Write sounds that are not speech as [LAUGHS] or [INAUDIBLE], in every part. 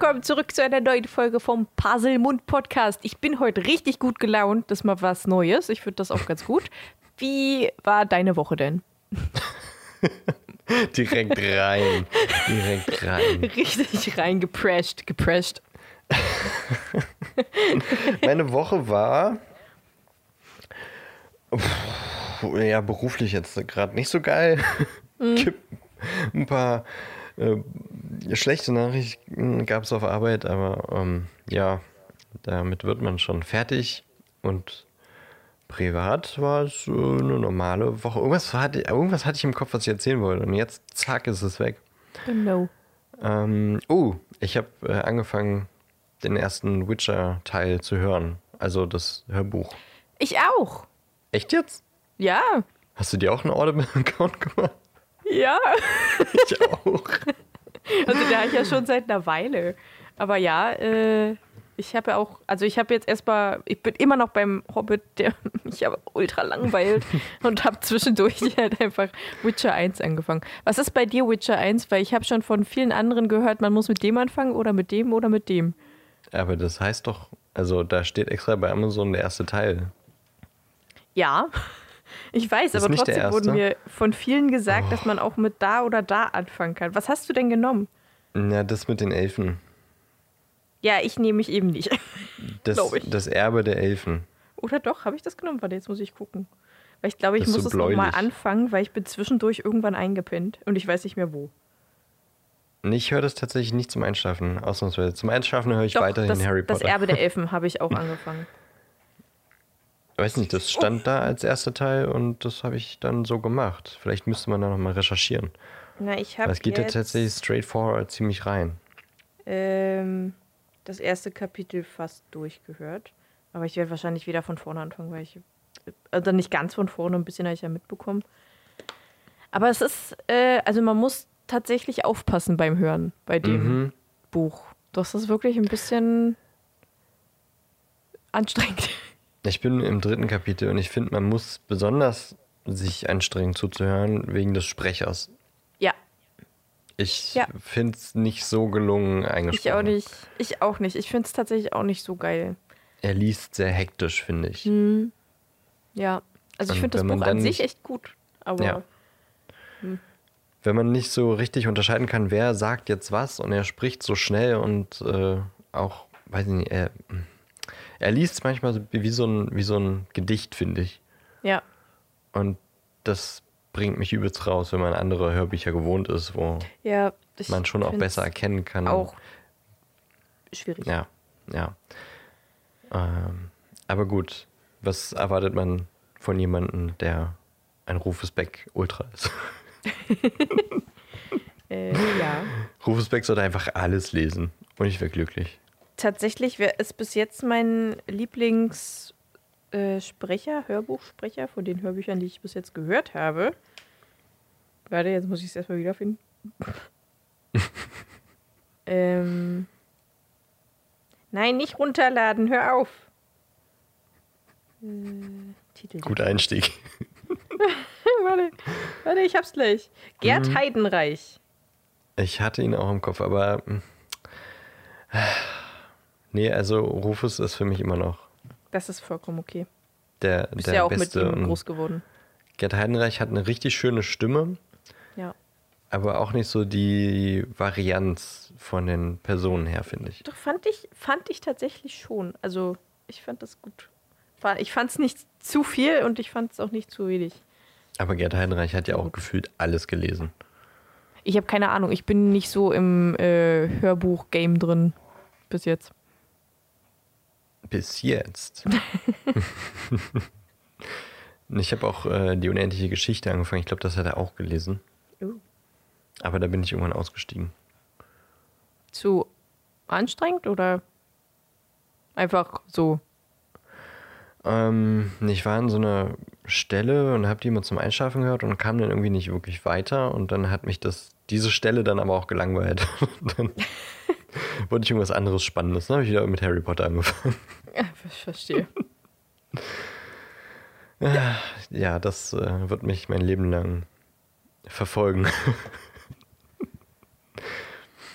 Willkommen zurück zu einer neuen Folge vom Puzzle Mund Podcast. Ich bin heute richtig gut gelaunt. Das ist mal was Neues. Ich finde das auch ganz gut. Wie war deine Woche denn? [LAUGHS] Direkt rein. Direkt rein. [LAUGHS] Richtig reingeprescht, geprescht. [LAUGHS] Meine Woche war. Ja, beruflich jetzt gerade nicht so geil. Mhm. Ein paar äh, schlechte Nachrichten gab es auf Arbeit, aber ähm, ja, damit wird man schon fertig. Und privat war es äh, eine normale Woche. Irgendwas hatte, irgendwas hatte ich im Kopf, was ich erzählen wollte. Und jetzt, zack, ist es weg. No. Ähm, oh, ich habe äh, angefangen, den ersten Witcher-Teil zu hören. Also das Hörbuch. Ich auch. Echt jetzt? Ja. Hast du dir auch einen Audible-Account [LAUGHS] gemacht? Ja. Ich auch. [LAUGHS] Also der ich ja schon seit einer Weile. Aber ja, äh, ich habe ja auch, also ich habe jetzt erstmal, ich bin immer noch beim Hobbit, der [LAUGHS] mich aber ultra langweilt [LAUGHS] und habe zwischendurch halt einfach Witcher 1 angefangen. Was ist bei dir Witcher 1? Weil ich habe schon von vielen anderen gehört, man muss mit dem anfangen oder mit dem oder mit dem. Aber das heißt doch, also da steht extra bei Amazon der erste Teil. Ja, ich weiß, aber trotzdem wurden mir von vielen gesagt, oh. dass man auch mit da oder da anfangen kann. Was hast du denn genommen? Ja, das mit den Elfen. Ja, ich nehme mich eben nicht. [LAUGHS] Das, das Erbe der Elfen. Oder doch, habe ich das genommen? Warte, jetzt muss ich gucken. Weil ich glaube, ich muss so es nochmal anfangen, weil ich bin zwischendurch irgendwann eingepinnt und ich weiß nicht mehr wo. Ich höre das tatsächlich nicht zum Einschlafen, ausnahmsweise. Zum Einschlafen höre ich Doch, weiterhin das, Harry Potter. Das Erbe der [LAUGHS] Elfen habe ich auch angefangen. Weiß nicht, das stand da als erster Teil und das habe ich dann so gemacht. Vielleicht müsste man da nochmal recherchieren. Na, ich habe. Es geht ja tatsächlich straightforward ziemlich rein. Ähm, das erste Kapitel fast durchgehört. Aber ich werde wahrscheinlich wieder von vorne anfangen, weil ich. Also nicht ganz von vorne, ein bisschen habe ich ja mitbekommen. Aber es ist, äh, also man muss tatsächlich aufpassen beim Hören bei dem mhm. Buch. Das ist wirklich ein bisschen anstrengend. Ich bin im dritten Kapitel und ich finde, man muss besonders sich anstrengen zuzuhören wegen des Sprechers. Ja. Ich ja. finde es nicht so gelungen eingesprochen. Ich auch nicht. Ich auch nicht. Ich finde es tatsächlich auch nicht so geil. Er liest sehr hektisch, finde ich. Hm. Ja. Also ich finde das Buch an sich echt gut. Aber. Ja. Hm. Wenn man nicht so richtig unterscheiden kann, wer sagt jetzt was und er spricht so schnell und äh, auch, weiß ich nicht, er er liest manchmal wie so ein, wie so ein Gedicht, finde ich. Ja. Und das bringt mich übelst raus, wenn man andere Hörbücher gewohnt ist, wo ja, man schon auch besser erkennen kann. Auch schwierig. Ja, ja. Ähm, aber gut, was erwartet man von jemandem, der ein Rufus Beck Ultra ist? [LAUGHS] äh, ja. Rufus Beck sollte einfach alles lesen und ich wäre glücklich tatsächlich ist bis jetzt mein Lieblingssprecher, äh, Hörbuchsprecher von den Hörbüchern, die ich bis jetzt gehört habe. Warte, jetzt muss ich es erstmal wiederfinden. [LAUGHS] ähm. Nein, nicht runterladen, hör auf. Äh, Titel. Guter Einstieg. [LAUGHS] warte, warte, ich hab's gleich. Gerd mhm. Heidenreich. Ich hatte ihn auch im Kopf, aber. Nee, also Rufus ist für mich immer noch. Das ist vollkommen okay. Der, bist der ja auch Beste mit ihm groß geworden. Gerd Heidenreich hat eine richtig schöne Stimme. Ja. Aber auch nicht so die Varianz von den Personen her, finde ich. Doch, fand ich, fand ich tatsächlich schon. Also, ich fand das gut. Ich fand es nicht zu viel und ich fand es auch nicht zu wenig. Aber Gerd Heidenreich hat ja auch gefühlt alles gelesen. Ich habe keine Ahnung. Ich bin nicht so im äh, Hörbuch-Game drin bis jetzt. Bis jetzt. [LAUGHS] ich habe auch äh, die unendliche Geschichte angefangen. Ich glaube, das hat er auch gelesen. Uh. Aber da bin ich irgendwann ausgestiegen. Zu anstrengend oder einfach so? Ähm, ich war an so einer Stelle und habe die immer zum Einschlafen gehört und kam dann irgendwie nicht wirklich weiter. Und dann hat mich das, diese Stelle dann aber auch gelangweilt. [LAUGHS] dann [LAUGHS] wollte ich irgendwas anderes Spannendes. Dann habe ich wieder mit Harry Potter angefangen. Ich verstehe. [LAUGHS] ja, das äh, wird mich mein Leben lang verfolgen. [LAUGHS]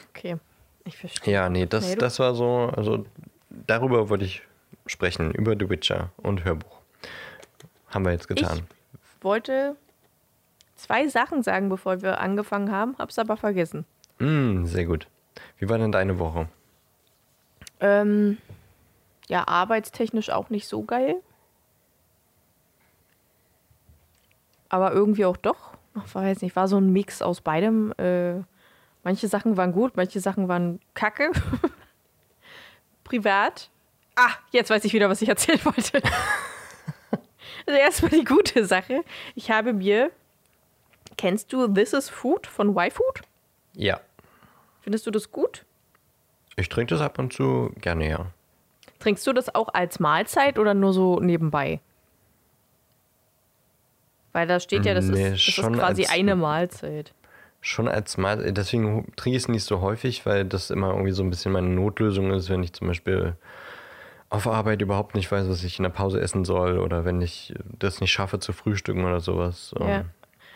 okay. Ich verstehe. Ja, nee, das, Nee, das war so, also darüber wollte ich sprechen, über The Witcher und Hörbuch. Haben wir jetzt getan. Wollte zwei Sachen sagen, bevor wir angefangen haben, hab's aber vergessen. Mm, sehr gut. Wie war denn deine Woche? Ähm, ja, arbeitstechnisch auch nicht so geil. Aber irgendwie auch doch. Ach, weiß nicht, war so ein Mix aus beidem. Äh, manche Sachen waren gut, manche Sachen waren kacke. [LAUGHS] Privat. Ah, jetzt weiß ich wieder, was ich erzählen wollte. [LAUGHS] also erstmal die gute Sache. Ich habe mir. Kennst du This is Food von Y-Food? Ja, Findest du das gut? ich trinke das ab und zu gerne, ja. Trinkst du das auch als Mahlzeit oder nur so nebenbei? Weil da steht ja, das, Nee, ist, das ist schon quasi als- eine Mahlzeit. Schon als Mal, deswegen trinke ich es nicht so häufig, weil das immer irgendwie so ein bisschen meine Notlösung ist, wenn ich zum Beispiel auf Arbeit überhaupt nicht weiß, was ich in der Pause essen soll oder wenn ich das nicht schaffe zu frühstücken oder sowas. Ja.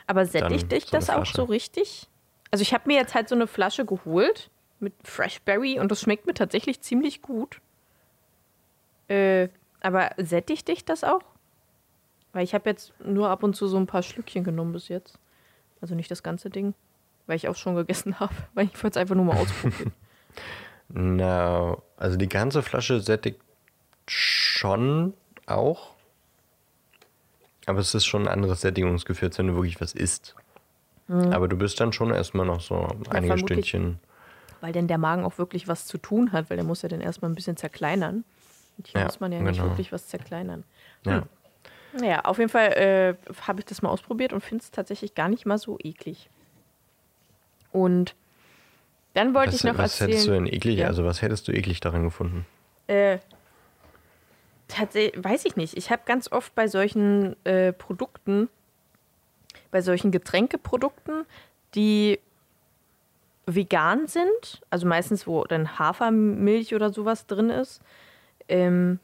Aber sättigt dich so das auch so richtig? Also ich habe mir jetzt halt so eine Flasche geholt mit Fresh Berry und das schmeckt mir tatsächlich ziemlich gut. Äh, aber sättigt dich das auch? Weil ich habe jetzt nur ab und zu so ein paar Schlückchen genommen bis jetzt. Also nicht das ganze Ding, weil ich auch schon gegessen [LAUGHS] habe. Weil ich wollte es einfach nur mal ausprobieren. [LAUGHS] Na, also die ganze Flasche sättigt schon auch. Aber es ist schon ein anderes Sättigungsgefühl, als wenn du wirklich was isst. Aber du bist dann schon erstmal noch so einige vermutlich. Stündchen. weil denn der Magen auch wirklich was zu tun hat, weil der muss ja dann erstmal ein bisschen zerkleinern. Und hier Ja, muss man ja nicht genau. wirklich was zerkleinern. Ja. Naja, auf jeden Fall äh, habe ich das mal ausprobiert und finde es tatsächlich gar nicht mal so eklig. Und dann wollte Was, ich noch was erzählen. hättest du denn eklig, Ja. also was hättest du eklig daran gefunden? Äh, tatsächlich, weiß ich nicht. Ich habe ganz oft bei solchen äh, Produkten, bei solchen Getränkeprodukten, die vegan sind, also meistens, wo dann Hafermilch oder sowas drin ist, ähm,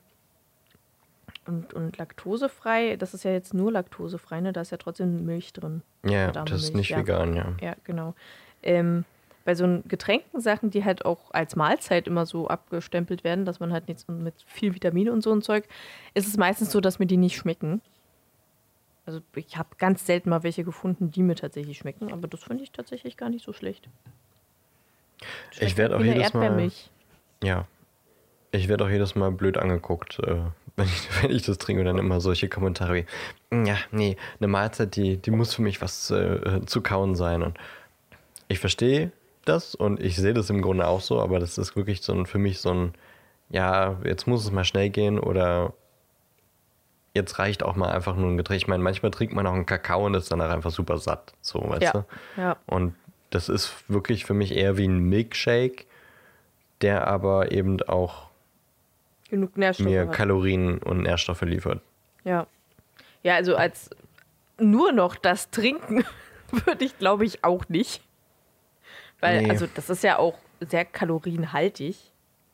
und, und laktosefrei, das ist ja jetzt nur laktosefrei, ne? Da ist ja trotzdem Milch drin. Ja, Verdammt, das ist Milch, nicht ja. vegan, ja. Ja, genau. Ähm, bei so Getränkensachen, die halt auch als Mahlzeit immer so abgestempelt werden, dass man halt nichts mit viel Vitamine und so ein Zeug, ist es meistens so, dass mir die nicht schmecken. Also ich habe ganz selten mal welche gefunden, die mir tatsächlich schmecken, aber das finde ich tatsächlich gar nicht so schlecht. Ich werde auch jedes Mal, ja, ich werde auch jedes Mal blöd angeguckt, äh, [LAUGHS] wenn, ich, wenn ich das trinke und dann immer solche Kommentare wie, "Mm, ja, nee, eine Mahlzeit, die, die muss für mich was äh, zu kauen sein. Und ich verstehe das und ich sehe das im Grunde auch so, aber das ist wirklich so ein, für mich so ein, ja, jetzt muss es mal schnell gehen oder jetzt reicht auch mal einfach nur ein Getränk. Ich meine, manchmal trinkt man auch einen Kakao und ist danach einfach super satt, so, weißt Ja, du? ja. Und das ist wirklich für mich eher wie ein Milkshake, der aber eben auch Genug Nährstoffe mir hat. Kalorien und Nährstoffe liefert. Ja. Ja, also als nur noch das Trinken [LAUGHS] würde ich, glaube ich, auch nicht. Weil, Nee. also das ist ja auch sehr kalorienhaltig,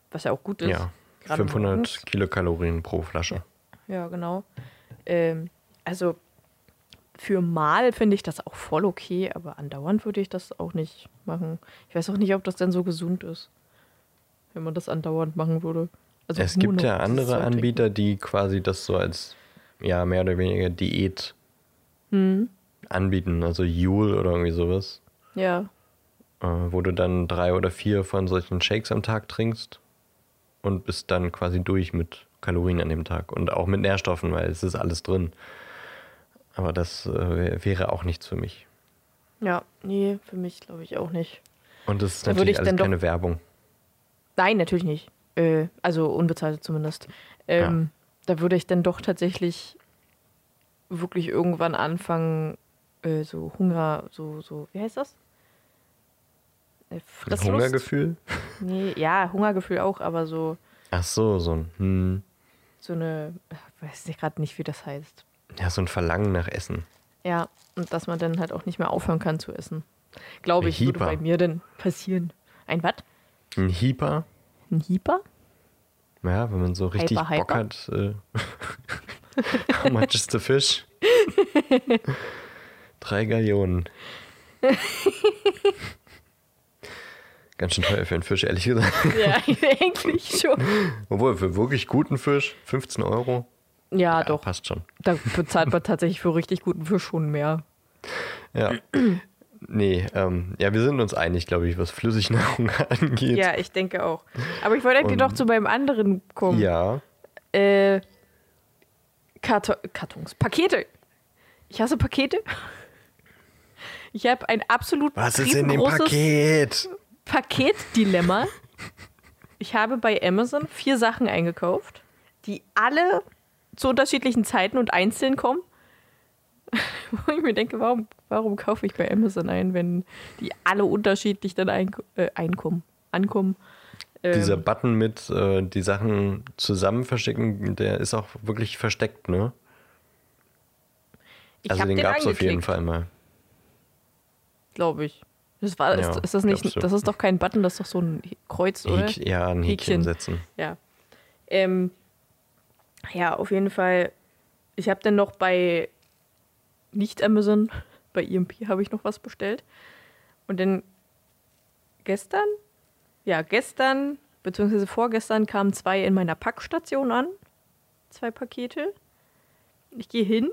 was ja auch gut ist. Ja, Gerade 500 morgens. Kilokalorien pro Flasche. Ja, genau. Ähm, also für mal finde ich das auch voll okay, aber andauernd würde ich das auch nicht machen. Ich weiß auch nicht, ob das denn so gesund ist, wenn man das andauernd machen würde. Also es gibt ja andere. Anbieter, die quasi das so als ja mehr oder weniger Diät Mhm. anbieten, also Joule oder irgendwie sowas, Ja, äh, wo du dann drei oder vier von solchen Shakes am Tag trinkst und bist dann quasi durch mit Kalorien an dem Tag und auch mit Nährstoffen, weil es ist alles drin. Aber das äh, wäre auch nichts für mich. ja, nee, für mich glaube ich auch nicht. Und das ist Da natürlich ich alles keine Werbung. Nein, natürlich nicht. Äh, also unbezahlt zumindest. Ähm, Da würde ich dann doch tatsächlich wirklich irgendwann anfangen, äh, so Hunger, so, so, wie heißt das? Äh, Frisslust? Hungergefühl? [LAUGHS] Nee, ja, Hungergefühl auch, aber so, Ach so, so ein, hm, so eine, ich weiß nicht gerade nicht, wie das heißt. ja, so ein Verlangen nach Essen. Ja, und dass man dann halt auch nicht mehr aufhören kann zu essen. Glaube ich, würde bei mir dann passieren. Ein was? Ein Hyper, Ein Hyper? ja, wenn man so richtig Hyper, Bock hyper. hat. Äh, how much is the fish? Drei Gallionen. Ganz schön teuer für einen Fisch, ehrlich gesagt. Ja, [LAUGHS] eigentlich schon. Obwohl, für wirklich guten Fisch 15 Euro. Ja, ja, doch. Passt schon. Da bezahlt man tatsächlich für richtig guten Fisch schon mehr. Ja. Nee, ähm, ja, wir sind uns einig, glaube ich, was Flüssignahrung [LAUGHS] angeht. Ja, ich denke auch. Aber ich wollte eigentlich noch zu meinem anderen kommen. Ja. Äh, Karton Kartons. Pakete. Ich hasse Pakete. [LAUGHS] Ich habe ein absolut Was ist in dem Paket? Paketdilemma. [LAUGHS] Ich habe bei Amazon vier Sachen eingekauft, die alle zu unterschiedlichen Zeiten und einzeln kommen. [LAUGHS] Wo ich mir denke, warum, warum kaufe ich bei Amazon ein, wenn die alle unterschiedlich dann ein, äh, einkommen, ankommen? Ähm, Dieser Button mit äh, die Sachen zusammen verschicken, der ist auch wirklich versteckt, ne? Also den, den gab es auf jeden Fall mal. Glaube ich. Das war, ja, ist, ist, das nicht, das ist doch kein Button, das ist doch so ein Kreuz, oder? Häk, ja, ein Häkchen, Häkchen setzen. Ja. Ähm, ja, auf jeden Fall. Ich habe dann noch bei nicht Amazon, bei EMP habe ich noch was bestellt. Und dann gestern, ja, gestern, beziehungsweise vorgestern kamen zwei in meiner Packstation an. Zwei Pakete. Ich gehe hin,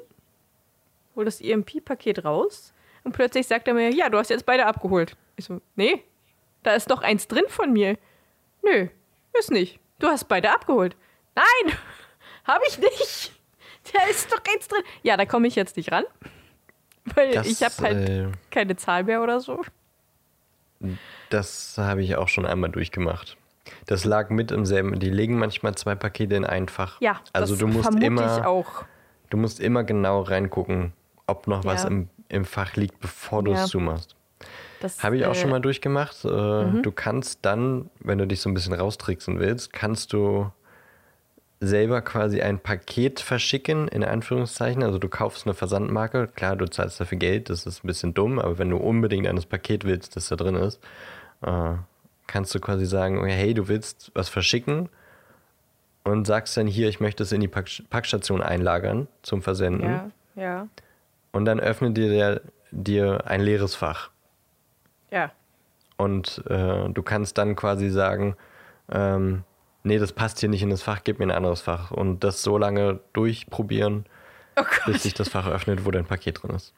hole das EMP-Paket raus und plötzlich sagt er mir, ja, du hast jetzt beide abgeholt. Ich so, nee, da ist doch eins drin von mir. Nö, ist nicht. Du hast beide abgeholt. Nein, [LAUGHS] habe ich nicht. [LAUGHS] Der ist doch eins drin. Ja, da komme ich jetzt nicht ran. Weil das, ich habe halt äh, keine Zahl mehr oder so. Das habe ich auch schon einmal durchgemacht. Das lag mit im selben. Die legen manchmal zwei Pakete in ein Fach. Ja, also das du musst immer. Ich auch. Du musst immer genau reingucken, ob noch ja. was im, im Fach liegt, bevor du ja. es zumachst. Habe ich auch äh, schon mal durchgemacht. Äh, mhm. Du kannst dann, wenn du dich so ein bisschen raustricksen willst, kannst du selber quasi ein Paket verschicken, in Anführungszeichen. Also du kaufst eine Versandmarke, klar, du zahlst dafür Geld, das ist ein bisschen dumm, aber wenn du unbedingt ein Paket willst, das da drin ist, äh, kannst du quasi sagen, hey, du willst was verschicken und sagst dann hier, ich möchte es in die Pack Packstation einlagern zum Versenden. Ja, ja. Und dann öffnet dir der, dir ein leeres Fach. Ja. Und äh, du kannst dann quasi sagen, ähm, nee, das passt hier nicht in das Fach, gib mir ein anderes Fach. Und das so lange durchprobieren, oh bis sich das Fach öffnet, wo dein Paket drin ist.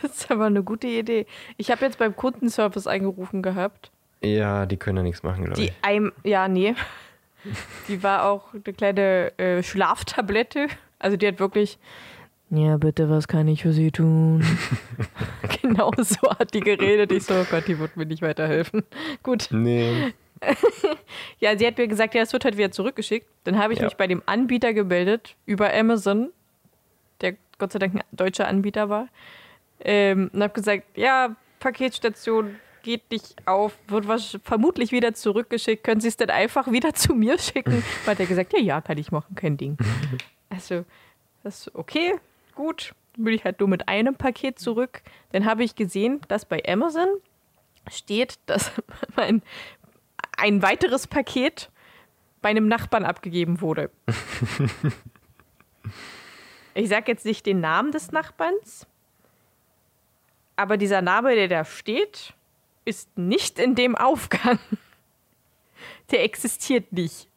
Das ist aber eine gute Idee. Ich habe jetzt beim Kundenservice angerufen gehabt. Ja, die können ja nichts machen, glaube ich. Ein, ja, nee. [LAUGHS] Die war auch eine kleine äh, Schlaftablette. Also die hat wirklich, ja, bitte, was kann ich für Sie tun? [LAUGHS] genau so hat die geredet. Ich so, oh Gott, die wird mir nicht weiterhelfen. Gut. Nee. [LAUGHS] ja, sie hat mir gesagt, ja, es wird halt wieder zurückgeschickt. Dann habe ich ja. mich bei dem Anbieter gemeldet über Amazon, der Gott sei Dank ein deutscher Anbieter war. Ähm, und habe gesagt, ja, Paketstation geht nicht auf, wird was vermutlich wieder zurückgeschickt. Können Sie es denn einfach wieder [LAUGHS] zu mir schicken? [LAUGHS] Hat er gesagt, ja, ja, kann ich machen, kein Ding. [LAUGHS] Also, das ist okay, gut. Dann bin ich halt nur mit einem Paket zurück. Dann habe ich gesehen, dass bei Amazon steht, dass mein ein weiteres Paket bei einem Nachbarn abgegeben wurde. [LAUGHS] ich sage jetzt nicht den Namen des Nachbarns, aber dieser Name, der da steht, ist nicht in dem Aufgang. [LAUGHS] Der existiert nicht.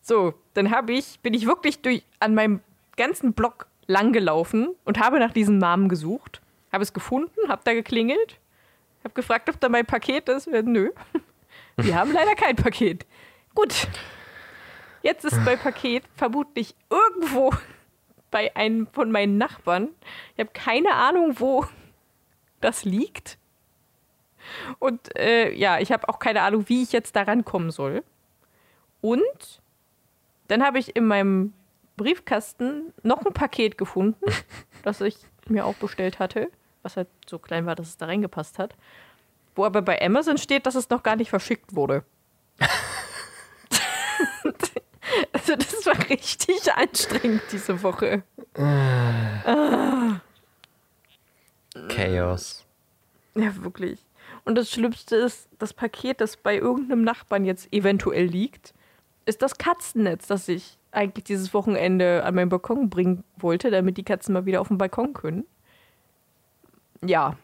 So, dann habe ich, bin ich wirklich durch an meinem ganzen Block langgelaufen und habe nach diesem Namen gesucht, habe es gefunden, habe da geklingelt, habe gefragt, ob da mein Paket ist. Nö. [LAUGHS] Wir haben leider kein Paket. Gut. Jetzt ist mein Paket vermutlich irgendwo bei einem von meinen Nachbarn. Ich habe keine Ahnung, wo das liegt. Und äh, ja, ich habe auch keine Ahnung, wie ich jetzt da rankommen soll. Und dann habe ich in meinem Briefkasten noch ein Paket gefunden, das ich mir auch bestellt hatte, was halt so klein war, dass es da reingepasst hat. Wo aber bei Amazon steht, dass es noch gar nicht verschickt wurde. [LAUGHS] also das war richtig anstrengend diese Woche. Ah. Chaos. Ja, wirklich. Und das Schlimmste ist, das Paket, das bei irgendeinem Nachbarn jetzt eventuell liegt, ist das Katzennetz, das ich eigentlich dieses Wochenende an meinen Balkon bringen wollte, damit die Katzen mal wieder auf den Balkon können. Ja.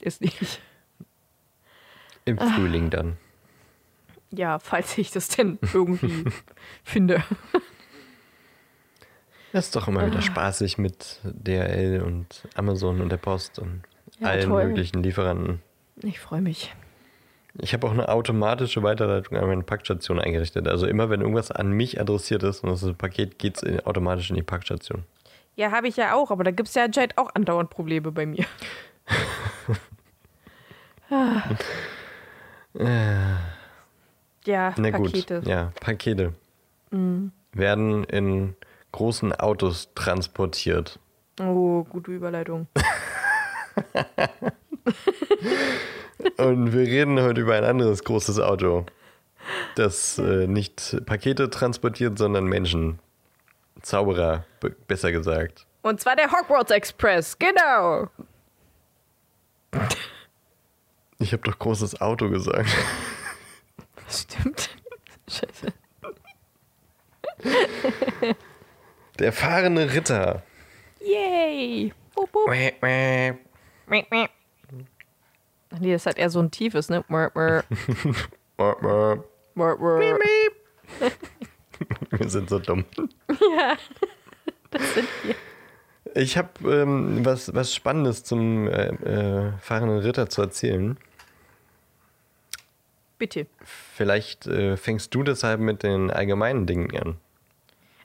Ist nicht. Im Frühling dann. Ja, falls ich das denn irgendwie [LAUGHS] finde. Das ist doch immer wieder spaßig mit DHL und Amazon und der Post und Ja, allen toll. möglichen Lieferanten. Ich freue mich. Ich habe auch eine automatische Weiterleitung an meine Packstation eingerichtet. Also immer wenn irgendwas an mich adressiert ist und das ist ein Paket, geht es automatisch in die Packstation. Ja, habe ich ja auch, aber da gibt es ja anscheinend auch andauernd Probleme bei mir. [LAUGHS] Ja, Na gut, Pakete. Mhm. ja, Pakete werden in großen Autos transportiert. Oh, gute Überleitung. [LAUGHS] Und wir reden heute über ein anderes großes Auto, das äh, nicht Pakete transportiert, sondern Menschen. Zauberer, be- besser gesagt. Und zwar der Hogwarts Express, genau. [LAUGHS] Ich habe doch großes Auto gesagt. Stimmt. Scheiße. Der fahrende Ritter. Yay. Wupp, wupp. Ach nee, das hat eher so ein tiefes, ne? Wir sind so dumm. Ja, das sind wir. Ich habe ähm, was, was Spannendes zum äh, äh, fahrenden Ritter zu erzählen. Bitte. Vielleicht äh, fängst du deshalb mit den allgemeinen Dingen an.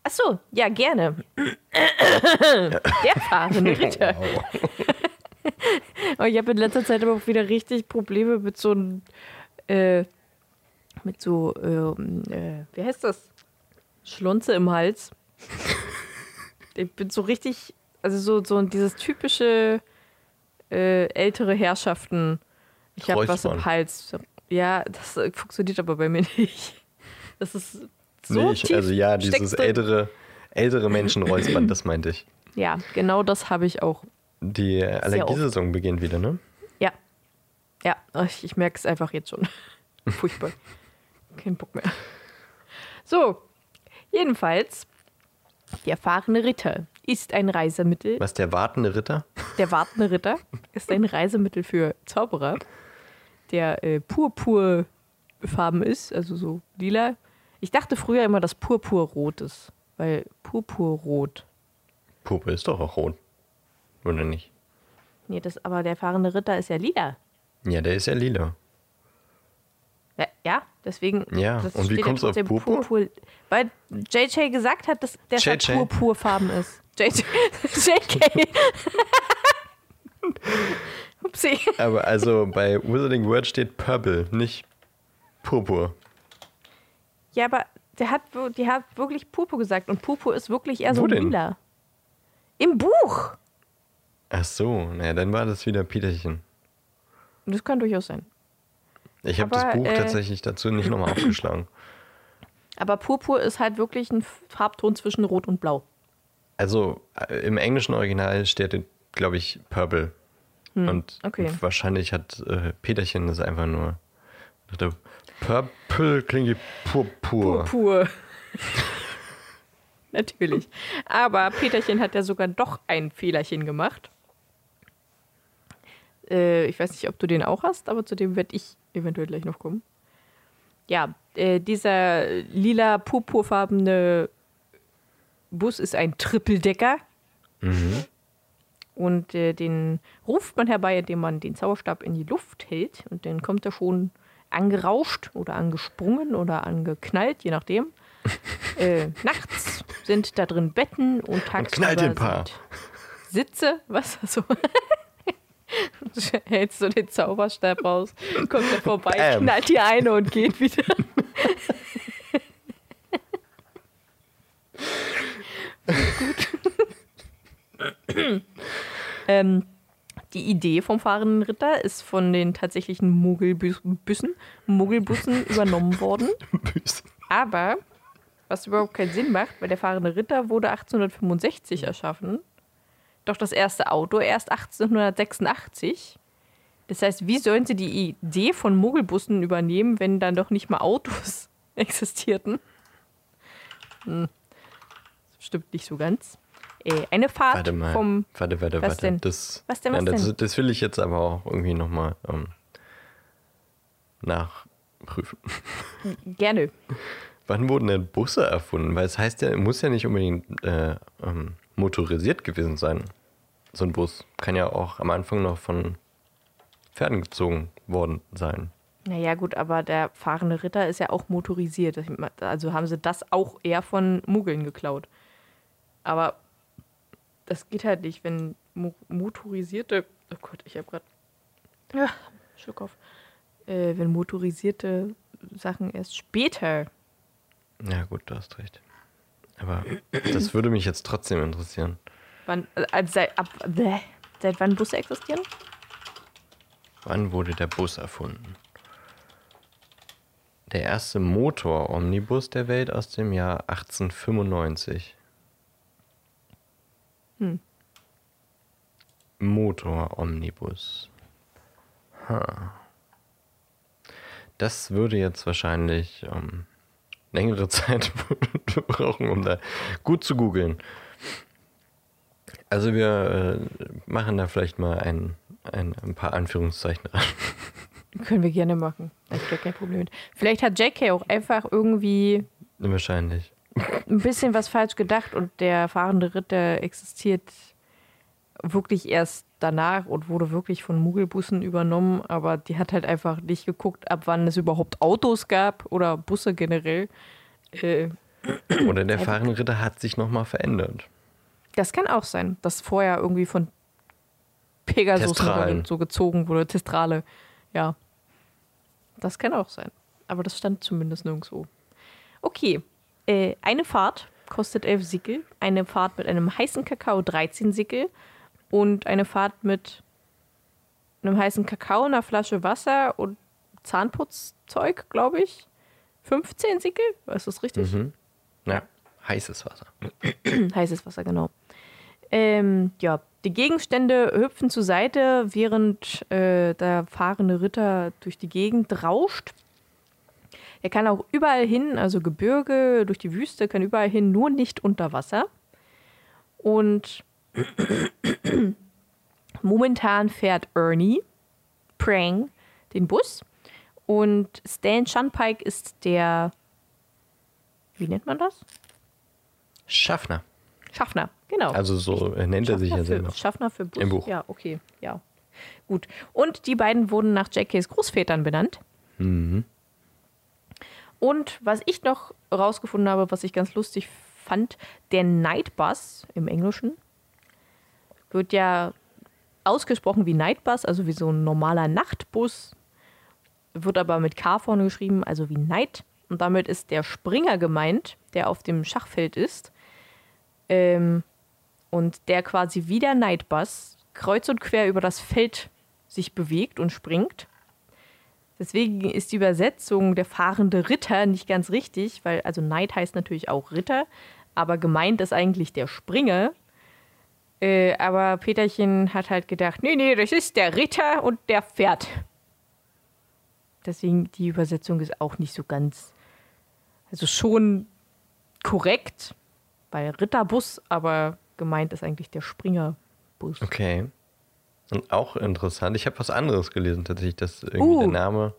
Ach so, ja, gerne. Der fahrende Ritter. Aber ich habe in letzter Zeit aber auch wieder richtig Probleme mit so einem, äh, mit so, ähm, äh, wie heißt das? Schlonze im Hals. [LAUGHS] Ich bin so richtig, also so, so dieses typische äh, ältere Herrschaften. Ich habe was im. Hals. Ja, das äh, funktioniert aber bei mir nicht. [LAUGHS] Das ist so nee, ich, tief also ja, dieses ältere, ältere Menschenräuspern, das meinte ich. [LAUGHS] Ja, genau das habe ich auch. Die Allergiesaison beginnt wieder, ne? Ja. Ja, ich, ich merke es einfach jetzt schon. [LAUGHS] Furchtbar. Kein Bock mehr. So, jedenfalls, der fahrende Ritter ist ein Reisemittel. Was, der wartende Ritter? Der wartende Ritter ist ein Reisemittel für Zauberer, der äh, purpurfarben ist, also so lila. Ich dachte früher immer, dass Purpurrot ist, weil Purpurrot. Puppe ist doch auch rot. Oder nicht? Nee, das, aber der fahrende Ritter ist ja lila. Ja, der ist ja lila. Ja, ja deswegen. Ja, das und wie kommst du auf trotzdem Purpur? Weil JJ gesagt hat, dass der halt JJ? purpurfarben ist. JJ. JK. [LAUGHS] [LAUGHS] Upsi. Aber also bei Wizarding World steht Purple, nicht Purpur. Ja, aber der hat, die hat wirklich Purpur gesagt und Purpur ist wirklich eher so ein denn? lila. Im Buch. Ach so, naja, dann war das wieder Peterchen. Das kann durchaus sein. Ich habe das Buch äh, tatsächlich dazu nicht nochmal [CLEARS THROAT] aufgeschlagen. Aber Purpur ist halt wirklich ein Farbton zwischen Rot und Blau. Also äh, im englischen Original steht, glaube ich, Purple. Und Hm, okay. wahrscheinlich hat äh, Peterchen das einfach nur. dachte, Purple klingt wie purpur. Purpur. [LAUGHS] Natürlich. Aber Peterchen hat ja sogar doch ein Fehlerchen gemacht. Äh, ich weiß nicht, ob du den auch hast, aber zu dem werde ich eventuell gleich noch kommen. Ja, äh, dieser lila purpurfarbene Bus ist ein Trippeldecker. Und äh, den ruft man herbei, indem man den Zauberstab in die Luft hält. Und dann kommt er schon angerauscht oder angesprungen oder angeknallt, je nachdem. [LAUGHS] äh, nachts sind da drin Betten und tagsüber knallt den Paar. Sitze, was [LAUGHS] so. [LAUGHS] Hältst du den Zauberstab raus, kommt er vorbei, Bam. knallt die eine und geht wieder. [CLEARS THROAT] ähm, die Idee vom fahrenden Ritter ist von den tatsächlichen Muggelbüssen, Muggelbussen [LAUGHS] übernommen worden. Aber, was überhaupt keinen Sinn macht, weil der fahrende Ritter wurde 1865 erschaffen. Doch das erste Auto erst 1886. Das heißt, wie sollen sie die Idee von Muggelbussen übernehmen, wenn dann doch nicht mal Autos [LAUGHS] existierten? Hm. Das stimmt nicht so ganz. Äh, eine Fahrt Warte mal. vom. warte, warte, Was warte. denn? Das, Was denn, was das, denn? das will ich jetzt aber auch irgendwie nochmal ähm, nachprüfen? [LAUGHS] Gerne. Wann wurden denn Busse erfunden? Weil es heißt ja, muss ja nicht unbedingt äh, ähm, motorisiert gewesen sein. So ein Bus kann ja auch am Anfang noch von Pferden gezogen worden sein. Naja, gut, aber der fahrende Ritter ist ja auch motorisiert. Also haben sie das auch eher von Muggeln geklaut. Aber das geht halt nicht, wenn mo motorisierte. Oh Gott, ich habe gerade. Ja, Schluck auf. Äh, wenn motorisierte Sachen erst später. Ja, gut, du hast recht. Aber das würde mich jetzt trotzdem interessieren. Wann, also seit, ab, bäh, seit wann Busse existieren? Wann wurde der Bus erfunden? Der erste Motor-Omnibus der Welt aus dem Jahr 1895. Hm. Motor-Omnibus. Huh. Das würde jetzt wahrscheinlich ähm, längere [LAUGHS] Zeit brauchen, um da gut zu googeln. Also wir äh, machen da vielleicht mal ein, ein, ein paar Anführungszeichen ran. [LAUGHS] Können wir gerne machen. Da ist kein Problem mit. Vielleicht hat JK auch einfach irgendwie. Wahrscheinlich. Ein bisschen was falsch gedacht und der fahrende Ritter existiert wirklich erst danach und wurde wirklich von Muggelbussen übernommen, aber die hat halt einfach nicht geguckt, ab wann es überhaupt Autos gab oder Busse generell. Äh, oder der fahrende Ritter hat sich nochmal verändert. Das kann auch sein, dass vorher irgendwie von Pegasus so gezogen wurde, Testrale. Ja. Das kann auch sein. Aber das stand zumindest nirgendwo. Okay. Äh, eine Fahrt kostet 11 Sickel. Eine Fahrt mit einem heißen Kakao 13 Sickel. Und eine Fahrt mit einem heißen Kakao, einer Flasche Wasser und Zahnputzzeug, glaube ich. 15 Sickel? Ist das richtig? Mhm. Ja, heißes Wasser. [CLEARS THROAT] heißes Wasser, genau. Ähm, ja, die Gegenstände hüpfen zur Seite, während äh, der fahrende Ritter durch die Gegend rauscht. Er kann auch überall hin, also Gebirge, durch die Wüste, kann überall hin, nur nicht unter Wasser. Und [CLEARS THROAT] momentan fährt Ernie Prang den Bus und Stan Shunpike ist der, wie nennt man das? Schaffner. Schaffner, genau. Also so nennt er sich ja selber. Schaffner für Bus. Im Buch. Ja, okay, ja. Gut. Und die beiden wurden nach JKs Großvätern benannt. Mhm. Und was ich noch rausgefunden habe, was ich ganz lustig fand, der Nightbus im Englischen wird ja ausgesprochen wie Nightbus, also wie so ein normaler Nachtbus, wird aber mit K vorne geschrieben, also wie Night. Und damit ist der Springer gemeint, der auf dem Schachfeld ist. Ähm, und der quasi wie der Nightbus kreuz und quer über das Feld sich bewegt und springt. Deswegen ist die Übersetzung der fahrende Ritter nicht ganz richtig, weil also Knight heißt natürlich auch Ritter, aber gemeint ist eigentlich der Springer. Äh, aber Peterchen hat halt gedacht, nee, nee, das ist der Ritter und der fährt. Deswegen die Übersetzung ist auch nicht so ganz, also schon korrekt bei Ritterbus, aber gemeint ist eigentlich der Springerbus. Okay. Und auch interessant, ich habe was anderes gelesen tatsächlich, dass irgendwie uh. der Name.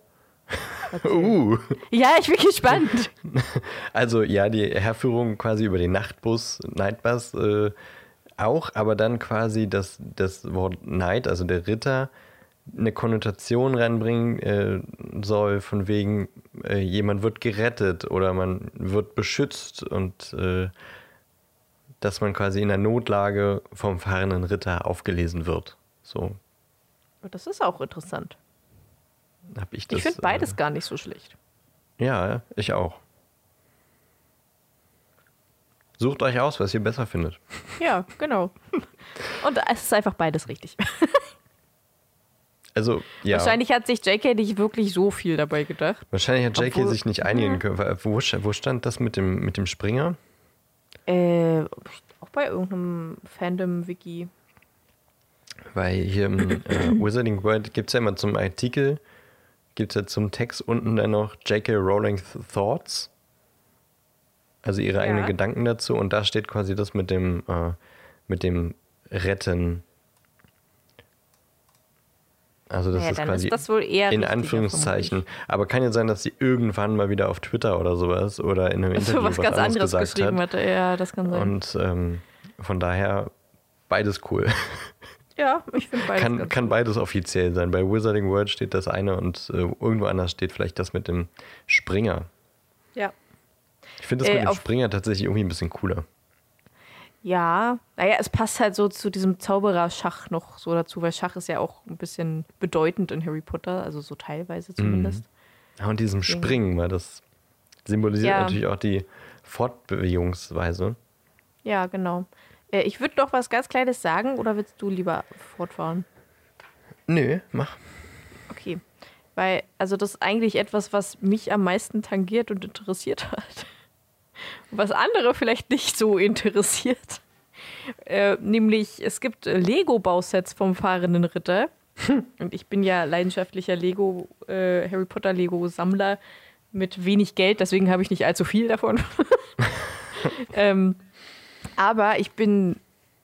[LAUGHS] uh. Ja, ich bin gespannt. [LAUGHS] Also ja, die Herführung quasi über den Nachtbus, Nightbus äh, auch, aber dann quasi das, das Wort Knight, also der Ritter, eine Konnotation reinbringen äh, soll, von wegen, äh, jemand wird gerettet oder man wird beschützt und äh, dass man quasi in der Notlage vom fahrenden Ritter aufgelesen wird. So. Das ist auch interessant. Hab ich das, ich finde beides äh, gar nicht so schlecht. Ja, ich auch. Sucht euch aus, was ihr besser findet. Ja, genau. Und es ist einfach beides richtig. Also, ja. Wahrscheinlich hat sich JK nicht wirklich so viel dabei gedacht. Wahrscheinlich hat JK Obwohl, sich nicht einigen können. Wo, wo stand das mit dem, mit dem Springer? Äh, auch bei irgendeinem Fandom-Wiki. Weil hier im [CLEARS THROAT] äh, Wizarding World gibt es ja immer zum Artikel, gibt es ja zum Text unten dann noch J.K. Rowling Thoughts. Also ihre ja. eigenen Gedanken dazu. Und da steht quasi das mit dem, äh, mit dem Retten Also das Naja, ist quasi ist das wohl eher in Anführungszeichen. Aber kann ja sein, dass sie irgendwann mal wieder auf Twitter oder sowas oder in einem. [LAUGHS] Interview So was was ganz anderes anderes gesagt geschrieben hat. hatte. Ja, das kann sein. Und ähm, von daher beides cool. [LAUGHS] ja, ich finde beides kann, kann beides offiziell sein. Bei Wizarding World steht das eine und äh, irgendwo anders steht vielleicht das mit dem Springer. Ja. Ich finde das Äh, mit dem Springer tatsächlich irgendwie ein bisschen cooler. Ja, naja, es passt halt so zu diesem Zauberer-Schach noch so dazu, weil Schach ist ja auch ein bisschen bedeutend in Harry Potter, also so teilweise zumindest. Ja, und diesem Springen, weil das symbolisiert Ja. natürlich auch die Fortbewegungsweise. Ja, genau. Äh, ich würde noch was ganz Kleines sagen oder willst du lieber fortfahren? Nö, mach. Okay. Weil, also das ist eigentlich etwas, was mich am meisten tangiert und interessiert [LAUGHS] hat. Was andere vielleicht nicht so interessiert. Äh, nämlich, es gibt äh, Lego-Bausets vom fahrenden Ritter. Und ich bin ja leidenschaftlicher Lego, äh, Harry Potter Lego-Sammler mit wenig Geld, deswegen habe ich nicht allzu viel davon. [LAUGHS] ähm, aber ich bin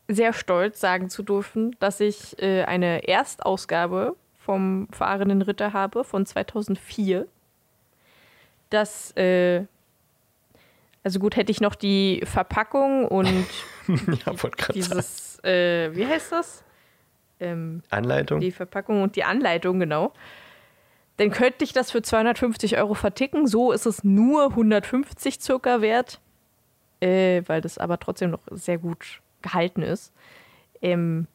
sehr stolz, sagen zu dürfen, dass ich äh, eine Erstausgabe vom fahrenden Ritter habe von 2004. Das, äh, also gut, hätte ich noch die Verpackung und [LAUGHS] ja, dieses, äh, wie heißt das? Ähm, Anleitung? die Verpackung und die Anleitung, genau. Dann könnte ich das für 250 Euro verticken. So ist es nur 150 circa wert, äh, weil das aber trotzdem noch sehr gut gehalten ist. Ähm,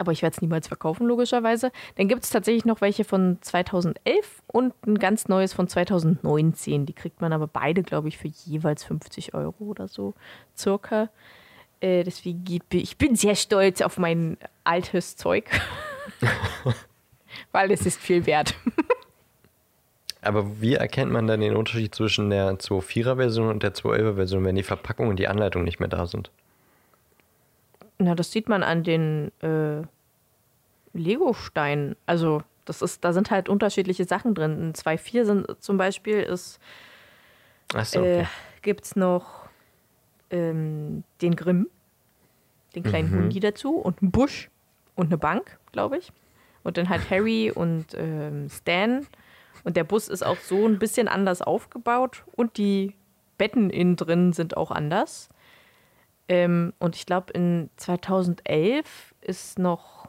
aber ich werde es niemals verkaufen, logischerweise. Dann gibt es tatsächlich noch welche von 2011 und ein ganz neues von 2019. Die kriegt man aber beide, glaube ich, für jeweils 50 Euro oder so, circa. Äh, deswegen, geht- ich bin sehr stolz auf mein altes Zeug. [LAUGHS] [LAUGHS] Weil es ist viel wert. [LAUGHS] Aber wie erkennt man dann den Unterschied zwischen der 2.4er-Version und der 2.11er-Version, wenn die Verpackung und die Anleitung nicht mehr da sind? Na, das sieht man an den äh, Lego-Steinen. Also, das ist, da sind halt unterschiedliche Sachen drin. Ein 2.4 sind zum Beispiel ist, Achso, äh, okay. gibt es noch ähm, den Grimm, den kleinen Mhm. Hundi dazu und einen Busch und eine Bank, glaube ich. Und dann halt Harry und ähm, Stan. Und der Bus ist auch so ein bisschen anders aufgebaut und die Betten innen drin sind auch anders. Ähm, und ich glaube, in 2011 ist noch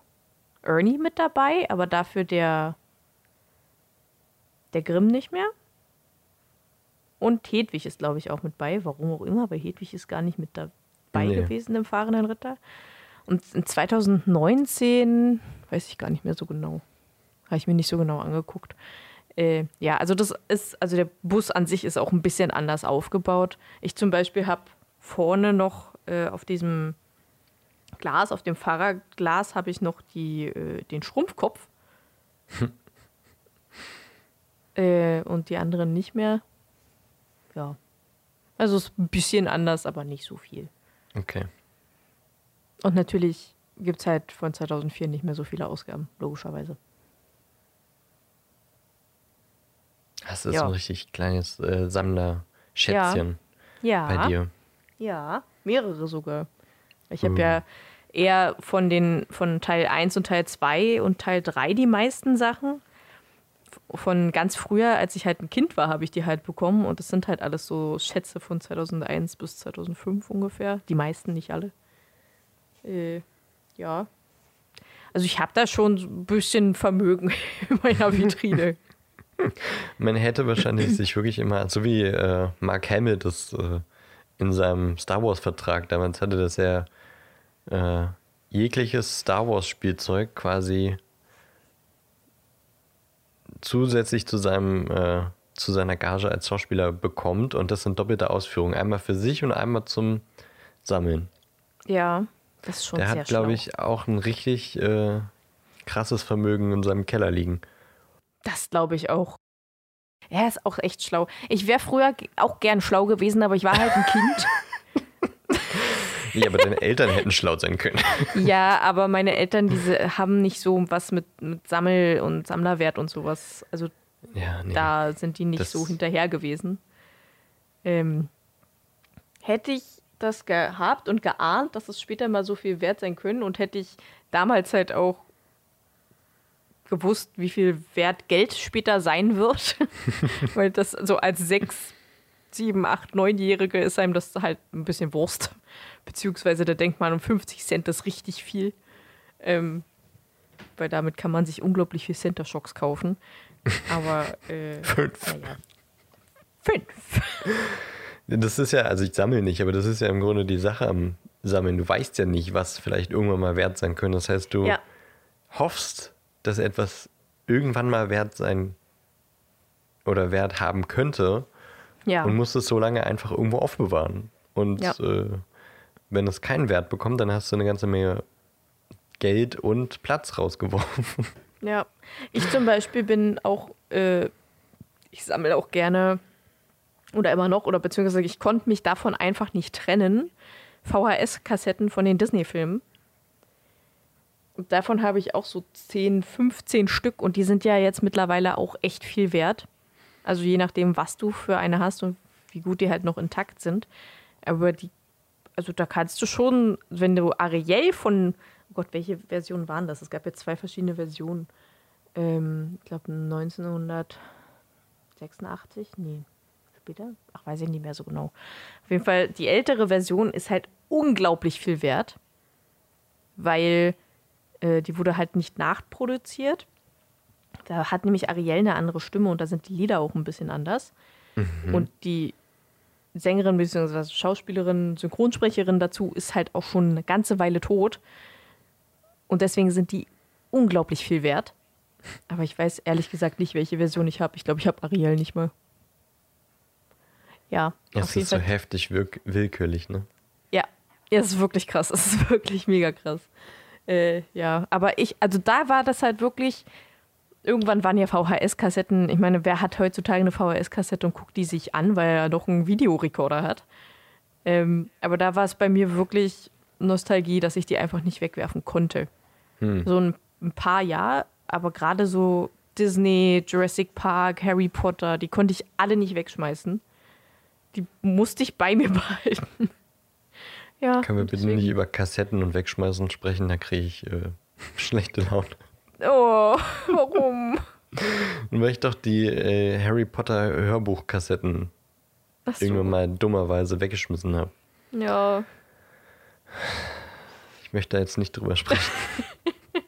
Ernie mit dabei, aber dafür der, der Grimm nicht mehr. Und Hedwig ist, glaube ich, auch mit bei. Warum auch immer, weil Hedwig ist gar nicht mit dabei Nee. gewesen im fahrenden Ritter. Und in 2019 weiß ich gar nicht mehr so genau. Habe ich mir nicht so genau angeguckt. Äh, ja, also das ist, also der Bus an sich ist auch ein bisschen anders aufgebaut. Ich zum Beispiel habe vorne noch äh, auf diesem Glas, auf dem Fahrerglas habe ich noch die, äh, den Schrumpfkopf. [LAUGHS] äh, und die anderen nicht mehr. Ja. Also es ist ein bisschen anders, aber nicht so viel. okay. Und natürlich gibt es halt von 2004 nicht mehr so viele Ausgaben, logischerweise. Das ist Ja. so ein richtig kleines äh, Sammlerschätzchen Ja. bei dir. Ja, mehrere sogar. Ich habe Uh. ja eher von den von Teil 1 und Teil 2 und Teil 3 die meisten Sachen. Von ganz früher, als ich halt ein Kind war, habe ich die halt bekommen. Und das sind halt alles so Schätze von 2001 bis 2005 ungefähr. Die meisten, nicht alle. Äh, ja. Also ich habe da schon ein bisschen Vermögen [LAUGHS] in meiner Vitrine. [LAUGHS] Man hätte wahrscheinlich sich wirklich immer, so wie äh, Mark Hamill das äh, in seinem Star Wars-Vertrag damals hatte, dass er äh, jegliches Star Wars-Spielzeug quasi zusätzlich zu seinem äh, zu seiner Gage als Schauspieler bekommt und das sind doppelte Ausführungen. Einmal für sich und einmal zum Sammeln. ja, das ist schon Der sehr hat, glaube ich, auch ein richtig äh, krasses Vermögen in seinem Keller liegen. Das glaube ich auch. Er ist auch echt schlau. Ich wäre früher auch gern schlau gewesen, aber ich war halt ein Kind. [LAUGHS] [LAUGHS] Nee, aber deine Eltern hätten schlau sein können. [LAUGHS] ja, aber meine Eltern, diese haben nicht so was mit, mit Sammel- und Sammlerwert und sowas. Also Ja, nee. da sind die nicht so hinterher gewesen. Ähm, hätte ich das gehabt und geahnt, dass es später mal so viel wert sein können und hätte ich damals halt auch gewusst, wie viel wert Geld später sein wird. [LAUGHS] Weil das so als sechs, sieben, acht, neunjährige ist einem das halt ein bisschen Wurst. Beziehungsweise da denkt man um 50 Cent ist richtig viel. Ähm, weil damit kann man sich unglaublich viel Center Shocks kaufen. Aber äh, [LAUGHS] Fünf. naja. Fünf. Das ist ja, also ich sammle nicht, aber das ist ja im Grunde die Sache am Sammeln. Du weißt ja nicht, was vielleicht irgendwann mal wert sein könnte. Das heißt, du Ja. hoffst, dass etwas irgendwann mal wert sein oder Wert haben könnte Ja. und musst es so lange einfach irgendwo aufbewahren. Und Ja. äh, wenn es keinen Wert bekommt, dann hast du eine ganze Menge Geld und Platz rausgeworfen. [LAUGHS] Ja, ich zum Beispiel bin auch, äh, ich sammle auch gerne oder immer noch, oder beziehungsweise ich konnte mich davon einfach nicht trennen. VHS-Kassetten von den Disney-Filmen. Davon habe ich auch so 10, 15 Stück und die sind ja jetzt mittlerweile auch echt viel wert. Also je nachdem, was du für eine hast und wie gut die halt noch intakt sind. Aber die, also da kannst du schon, wenn du Ariel von, oh Gott, welche Version waren das? Es gab ja zwei verschiedene Versionen. Ähm, ich glaube 1986, nee, später? Ach, weiß ich nicht mehr so genau. Auf jeden Fall, die ältere Version ist halt unglaublich viel wert, weil äh, die wurde halt nicht nachproduziert. Da hat nämlich Ariel eine andere Stimme und da sind die Lieder auch ein bisschen anders. Und die Sängerin bzw. Schauspielerin, Synchronsprecherin dazu ist halt auch schon eine ganze Weile tot. Und deswegen sind die unglaublich viel wert. Aber ich weiß ehrlich gesagt nicht, welche Version ich habe. Ich glaube, ich habe Ariel nicht mal. Ja, jeden ist so heftig willkürlich, ne? Ja, ja, es ist wirklich krass. Es ist [LAUGHS] wirklich mega krass. Äh, ja, aber ich, also da war das halt wirklich. Irgendwann waren ja VHS-Kassetten. Ich meine, wer hat heutzutage eine VHS-Kassette und guckt die sich an, weil er doch einen Videorekorder hat? Ähm, aber da war es bei mir wirklich Nostalgie, dass ich die einfach nicht wegwerfen konnte. Hm. So ein, ein paar ja, aber gerade so Disney, Jurassic Park, Harry Potter, die konnte ich alle nicht wegschmeißen. Die musste ich bei mir [LAUGHS] behalten. Ja. Können wir bitte deswegen- nicht über Kassetten und Wegschmeißen sprechen? Da kriege ich äh, [LAUGHS] schlechte Laune. Oh, [LAUGHS] warum? Und weil ich doch die äh, Harry Potter Hörbuchkassetten so. irgendwann mal dummerweise weggeschmissen habe. Ja. Ich möchte da jetzt nicht drüber sprechen. [LAUGHS]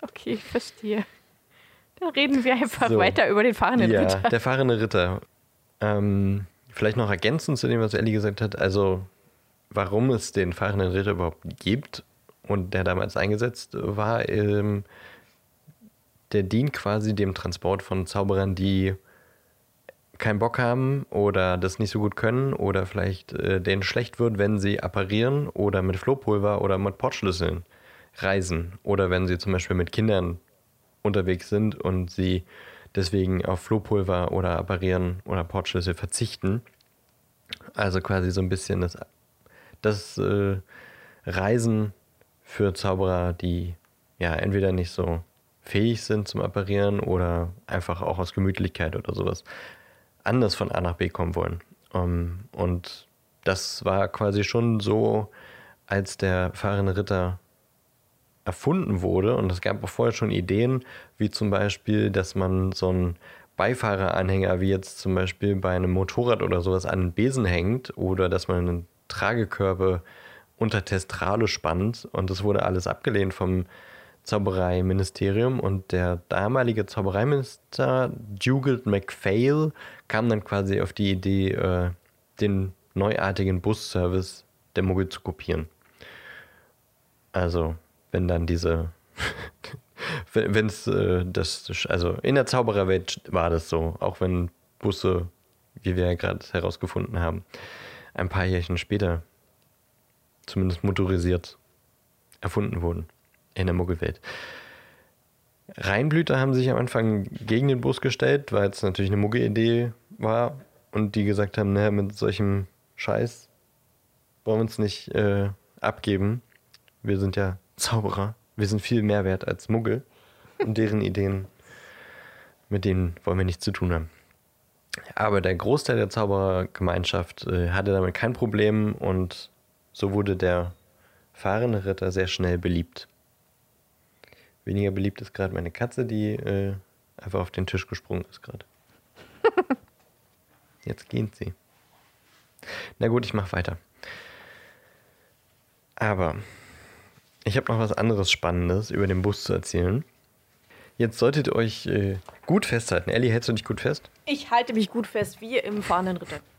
Okay, ich verstehe. Dann reden wir einfach So. weiter über den fahrenden ja, Ritter. der fahrende Ritter. Ähm, vielleicht noch ergänzend zu dem, was Ellie gesagt hat. Also, warum es den fahrenden Ritter überhaupt gibt und der damals eingesetzt war, ähm, der dient quasi dem Transport von Zauberern, die keinen Bock haben oder das nicht so gut können oder vielleicht äh, denen schlecht wird, wenn sie apparieren oder mit Flohpulver oder mit Portschlüsseln reisen oder wenn sie zum Beispiel mit Kindern unterwegs sind und sie deswegen auf Flohpulver oder apparieren oder Portschlüssel verzichten. Also quasi so ein bisschen das, das äh, Reisen für Zauberer, die ja entweder nicht so fähig sind zum Apparieren oder einfach auch aus Gemütlichkeit oder sowas anders von A nach B kommen wollen. Ähm, und das war quasi schon so, als der fahrende Ritter erfunden wurde. Und es gab auch vorher schon Ideen, wie zum Beispiel, dass man so einen Beifahreranhänger, wie jetzt zum Beispiel bei einem Motorrad oder sowas, an den Besen hängt oder dass man einen Tragekörbe unter Testrale spannt. Und das wurde alles abgelehnt vom Zaubereiministerium. Und der damalige Zaubereiminister Dugald MacPhail kam dann quasi auf die Idee, äh, den neuartigen Busservice der Muggel zu kopieren. Also, wenn dann diese, [LAUGHS] wenn es äh, das, also in der Zaubererwelt war das so, auch wenn Busse, wie wir ja gerade herausgefunden haben, ein paar Jährchen später zumindest motorisiert erfunden wurden in der Muggelwelt. Rheinblüter haben sich am Anfang gegen den Bus gestellt, weil es natürlich eine Muggelidee war und die gesagt haben, naja, mit solchem Scheiß wollen wir uns nicht äh, abgeben. Wir sind ja Zauberer. Wir sind viel mehr wert als Muggel. Und deren Ideen, mit denen wollen wir nichts zu tun haben. Aber der Großteil der Zauberergemeinschaft äh, hatte damit kein Problem und so wurde der fahrende Ritter sehr schnell beliebt. Weniger beliebt ist gerade meine Katze, die äh, einfach auf den Tisch gesprungen ist gerade. [LAUGHS] Jetzt geht sie. Na gut, ich mache weiter. Aber ich habe noch was anderes Spannendes über den Bus zu erzählen. Jetzt solltet ihr euch äh, gut festhalten. Ellie, hältst du dich gut fest? Ich halte mich gut fest, wie im fahrenden Ritter. [LAUGHS]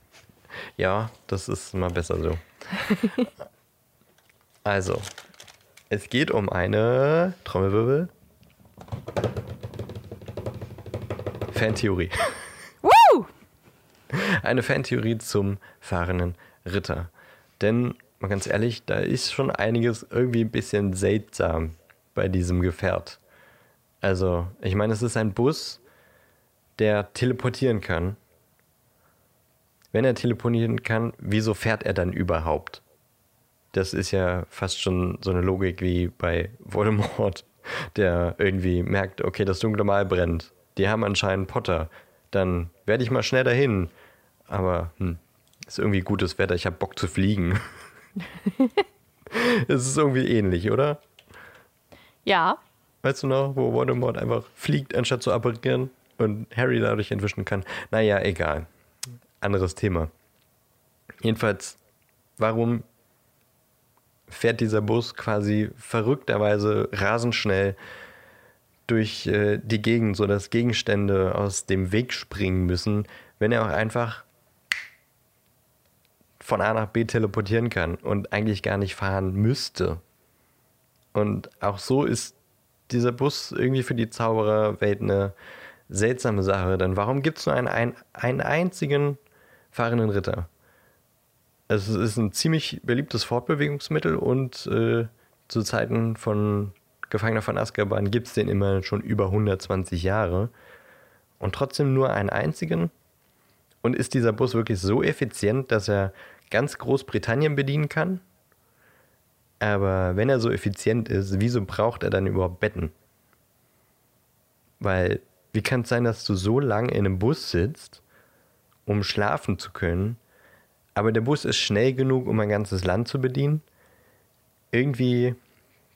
Ja, das ist mal besser so. [LAUGHS] also, es geht um eine Trommelwirbel. Fantheorie. [LAUGHS] Woo! Eine Fantheorie zum fahrenden Ritter. Denn, mal ganz ehrlich, da ist schon einiges irgendwie ein bisschen seltsam bei diesem Gefährt. Also, ich meine, es ist ein Bus, der teleportieren kann. Wenn er teleportieren kann, wieso fährt er dann überhaupt? Das ist ja fast schon so eine Logik wie bei [LAUGHS] Voldemort, der irgendwie merkt, okay, das dunkle Mal brennt. Die haben anscheinend Potter. Dann werde ich mal schnell dahin. Aber hm, ist irgendwie gutes Wetter, ich habe Bock zu fliegen. [LAUGHS] [LAUGHS] Es ist irgendwie ähnlich, oder? Ja, Weißt du noch, wo Voldemort einfach fliegt, anstatt zu apparieren und Harry dadurch entwischen kann? Naja, egal. Anderes Thema. Jedenfalls, warum fährt dieser Bus quasi verrückterweise rasend schnell durch äh, die Gegend, sodass Gegenstände aus dem Weg springen müssen, wenn er auch einfach von A nach B teleportieren kann und eigentlich gar nicht fahren müsste. Und auch so ist dieser Bus irgendwie für die Zaubererwelt eine seltsame Sache. Denn warum gibt es nur einen, einen, einen einzigen fahrenden Ritter? Es ist ein ziemlich beliebtes Fortbewegungsmittel und äh, zu Zeiten von Gefangener von Azkaban gibt es den immer schon über 120 Jahre. Und trotzdem nur einen einzigen. Und ist dieser Bus wirklich so effizient, dass er ganz Großbritannien bedienen kann? Aber wenn er so effizient ist, wieso braucht er dann überhaupt Betten? Weil, wie kann es sein, dass du so lange in einem Bus sitzt, um schlafen zu können, aber der Bus ist schnell genug, um ein ganzes Land zu bedienen? Irgendwie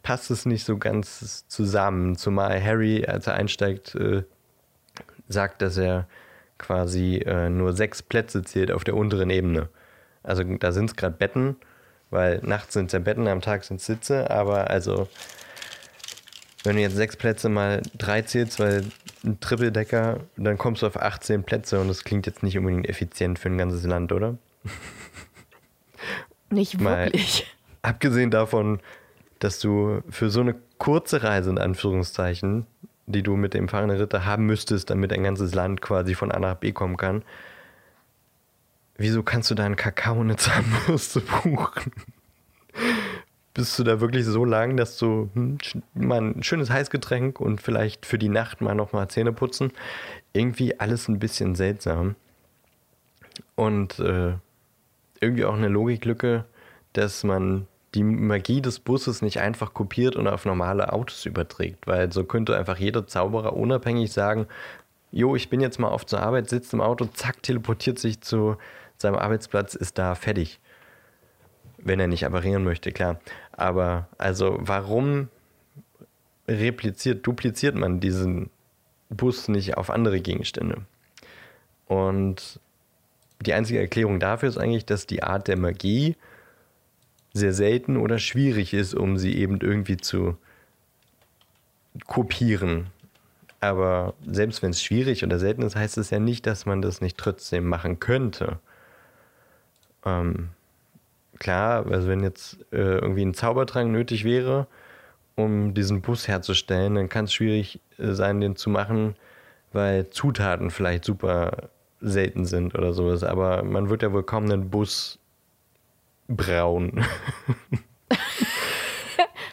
passt es nicht so ganz zusammen, zumal Harry, als er einsteigt, äh, sagt, dass er quasi äh, nur sechs Plätze zählt auf der unteren Ebene. Also da sind es gerade Betten, weil nachts sind es ja Betten, am Tag sind es Sitze, aber also wenn du jetzt sechs Plätze mal drei zählst, weil ein Trippeldecker, dann kommst du auf 18 Plätze und das klingt jetzt nicht unbedingt effizient für ein ganzes Land, oder? [LAUGHS] nicht Mal- wirklich. Abgesehen davon, dass du für so eine kurze Reise in Anführungszeichen, die du mit dem fahrenden Ritter haben müsstest, damit ein ganzes Land quasi von A nach B kommen kann, wieso kannst du da einen Kakao eine Zahnbürste buchen? Bist du da wirklich so lang, dass du hm, mal ein schönes Heißgetränk und vielleicht für die Nacht mal nochmal Zähne putzen? Irgendwie alles ein bisschen seltsam. Und äh, irgendwie auch eine Logiklücke, dass man die Magie des Busses nicht einfach kopiert und auf normale Autos überträgt, weil so könnte einfach jeder Zauberer unabhängig sagen, jo, ich bin jetzt mal auf zur Arbeit, sitzt im Auto, zack, teleportiert sich zu seinem Arbeitsplatz, ist da fertig. Wenn er nicht apparieren möchte, klar. Aber also warum repliziert, dupliziert man diesen Bus nicht auf andere Gegenstände? Und die einzige Erklärung dafür ist eigentlich, dass die Art der Magie sehr selten oder schwierig ist, um sie eben irgendwie zu kopieren. Aber selbst wenn es schwierig oder selten ist, heißt es ja nicht, dass man das nicht trotzdem machen könnte. Ähm, klar, also wenn jetzt äh, irgendwie ein Zaubertrank nötig wäre, um diesen Bus herzustellen, dann kann es schwierig äh, sein, den zu machen, weil Zutaten vielleicht super selten sind oder sowas. Aber man wird ja wohl kaum einen Bus brauen.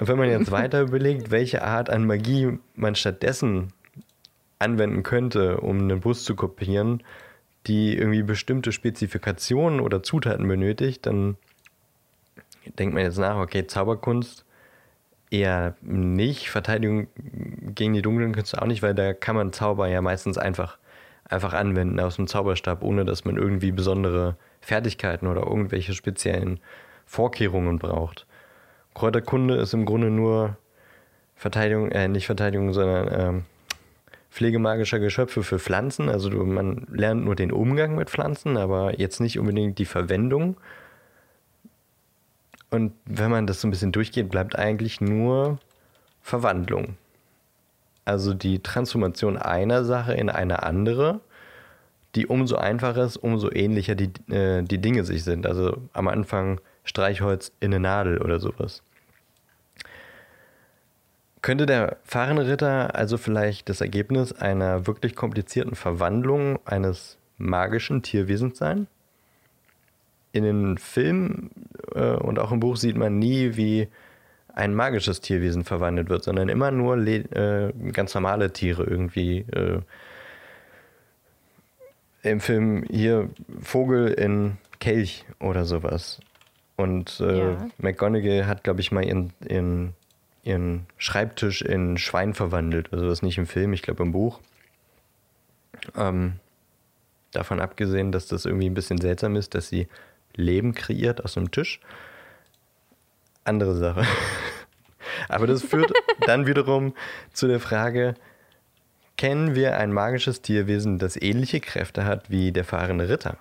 Und wenn man jetzt [LAUGHS] weiter überlegt, welche Art an Magie man stattdessen anwenden könnte, um einen Bus zu kopieren, die irgendwie bestimmte Spezifikationen oder Zutaten benötigt, dann denkt man jetzt nach, okay, Zauberkunst eher nicht, Verteidigung gegen die dunklen Künste auch nicht, weil da kann man Zauber ja meistens einfach, einfach anwenden aus dem Zauberstab, ohne dass man irgendwie besondere Fertigkeiten oder irgendwelche speziellen Vorkehrungen braucht. Kräuterkunde ist im Grunde nur Verteidigung, äh, nicht Verteidigung, sondern ähm, pflegemagischer Geschöpfe für Pflanzen. Also du, man lernt nur den Umgang mit Pflanzen, aber jetzt nicht unbedingt die Verwendung. Und wenn man das so ein bisschen durchgeht, bleibt eigentlich nur Verwandlung. Also die Transformation einer Sache in eine andere, die umso einfacher ist, umso ähnlicher die, äh, die Dinge sich sind. Also am Anfang Streichholz in eine Nadel oder sowas. Könnte der fahrende Ritter also vielleicht das Ergebnis einer wirklich komplizierten Verwandlung eines magischen Tierwesens sein? In den Filmen äh, und auch im Buch sieht man nie, wie ein magisches Tierwesen verwandelt wird, sondern immer nur äh, ganz normale Tiere irgendwie. Äh, Im Film hier Vogel in Kelch oder sowas. Und äh, ja. McGonagall hat, glaube ich, mal ihren, ihren, ihren Schreibtisch in Schwein verwandelt. Also das nicht im Film, ich glaube im Buch. Ähm, davon abgesehen, dass das irgendwie ein bisschen seltsam ist, dass sie Leben kreiert aus einem Tisch. Andere Sache. [LAUGHS] Aber das führt [LAUGHS] dann wiederum zu der Frage, kennen wir ein magisches Tierwesen, das ähnliche Kräfte hat wie der fahrende Ritter?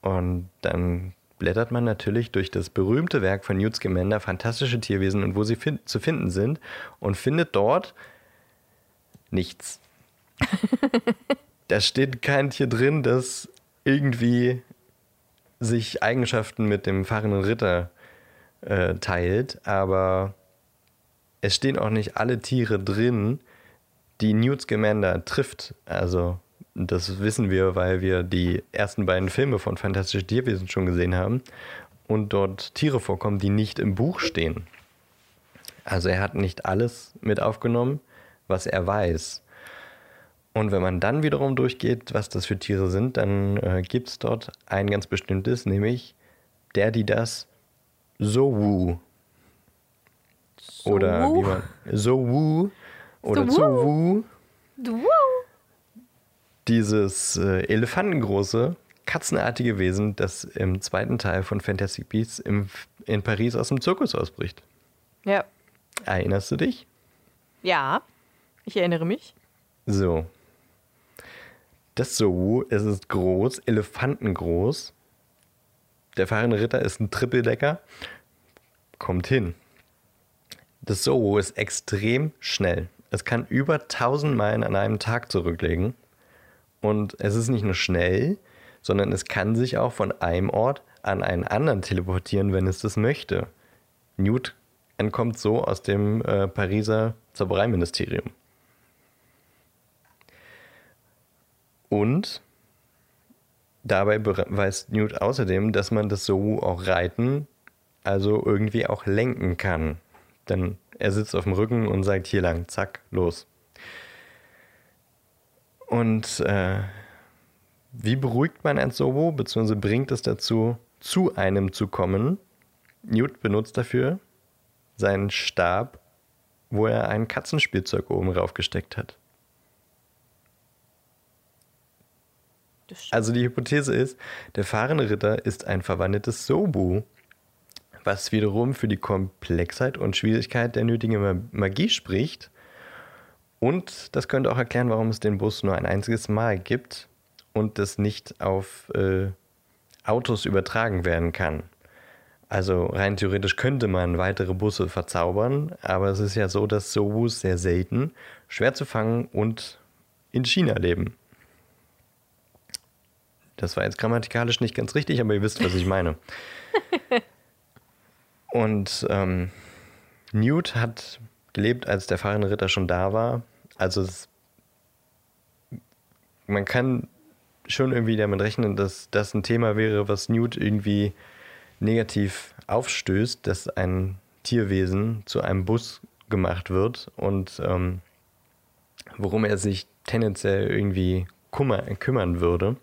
Und dann blättert man natürlich durch das berühmte Werk von Newt Scamander, Fantastische Tierwesen und wo sie fin zu finden sind und findet dort nichts. [LAUGHS] da steht kein Tier drin, das irgendwie sich Eigenschaften mit dem fahrenden Ritter äh, teilt, aber es stehen auch nicht alle Tiere drin, die Newt Scamander trifft. Also das wissen wir, weil wir die ersten beiden Filme von Fantastische Tierwesen schon gesehen haben und dort Tiere vorkommen, die nicht im Buch stehen. Also er hat nicht alles mit aufgenommen, was er weiß. Und wenn man dann wiederum durchgeht, was das für Tiere sind, dann äh, gibt es dort ein ganz bestimmtes, nämlich der, die das Sowu. So oder wie man. Sowu. Oder so Zowu. Dieses äh, elefantengroße, katzenartige Wesen, das im zweiten Teil von Fantastic Beasts im, in Paris aus dem Zirkus ausbricht. Ja. Erinnerst du dich? Ja, ich erinnere mich. So. Das Sowu, es ist groß, elefantengroß. Der fahrende Ritter ist ein Trippeldecker. Kommt hin. Das Sowu ist extrem schnell. Es kann über 1000 Meilen an einem Tag zurücklegen. Und es ist nicht nur schnell, sondern es kann sich auch von einem Ort an einen anderen teleportieren, wenn es das möchte. Newt entkommt so aus dem äh, Pariser Zaubereiministerium. Und dabei weiß Newt außerdem, dass man das so auch reiten, also irgendwie auch lenken kann. Denn er sitzt auf dem Rücken und sagt hier lang, zack, los. Und äh, wie beruhigt man ein Sobo, beziehungsweise bringt es dazu, zu einem zu kommen? Newt benutzt dafür seinen Stab, wo er ein Katzenspielzeug oben raufgesteckt hat. Also die Hypothese ist, der fahrende Ritter ist ein verwandeltes Sobu, was wiederum für die Komplexheit und Schwierigkeit der nötigen Magie spricht. Und das könnte auch erklären, warum es den Bus nur ein einziges Mal gibt und das nicht auf äh, Autos übertragen werden kann. Also rein theoretisch könnte man weitere Busse verzaubern, aber es ist ja so, dass Sobus sehr selten, schwer zu fangen und in China leben. Das war jetzt grammatikalisch nicht ganz richtig, aber ihr wisst, was ich meine. [LAUGHS] Und ähm, Newt hat gelebt, als der fahrende Ritter schon da war. Also es, man kann schon irgendwie damit rechnen, dass das ein Thema wäre, was Newt irgendwie negativ aufstößt, dass ein Tierwesen zu einem Bus gemacht wird und ähm, worum er sich tendenziell irgendwie kummer, kümmern würde.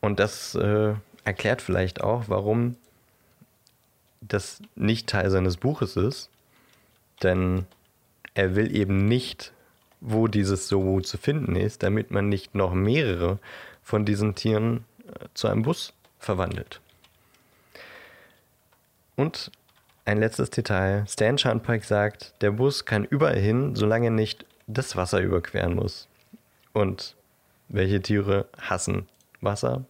Und das äh, erklärt vielleicht auch, warum das nicht Teil seines Buches ist. Denn er will eben nicht, wo dieses So zu finden ist, damit man nicht noch mehrere von diesen Tieren äh, zu einem Bus verwandelt. Und ein letztes Detail. Stan Shunpike sagt, der Bus kann überall hin, solange er nicht das Wasser überqueren muss. Und welche Tiere hassen Wasser?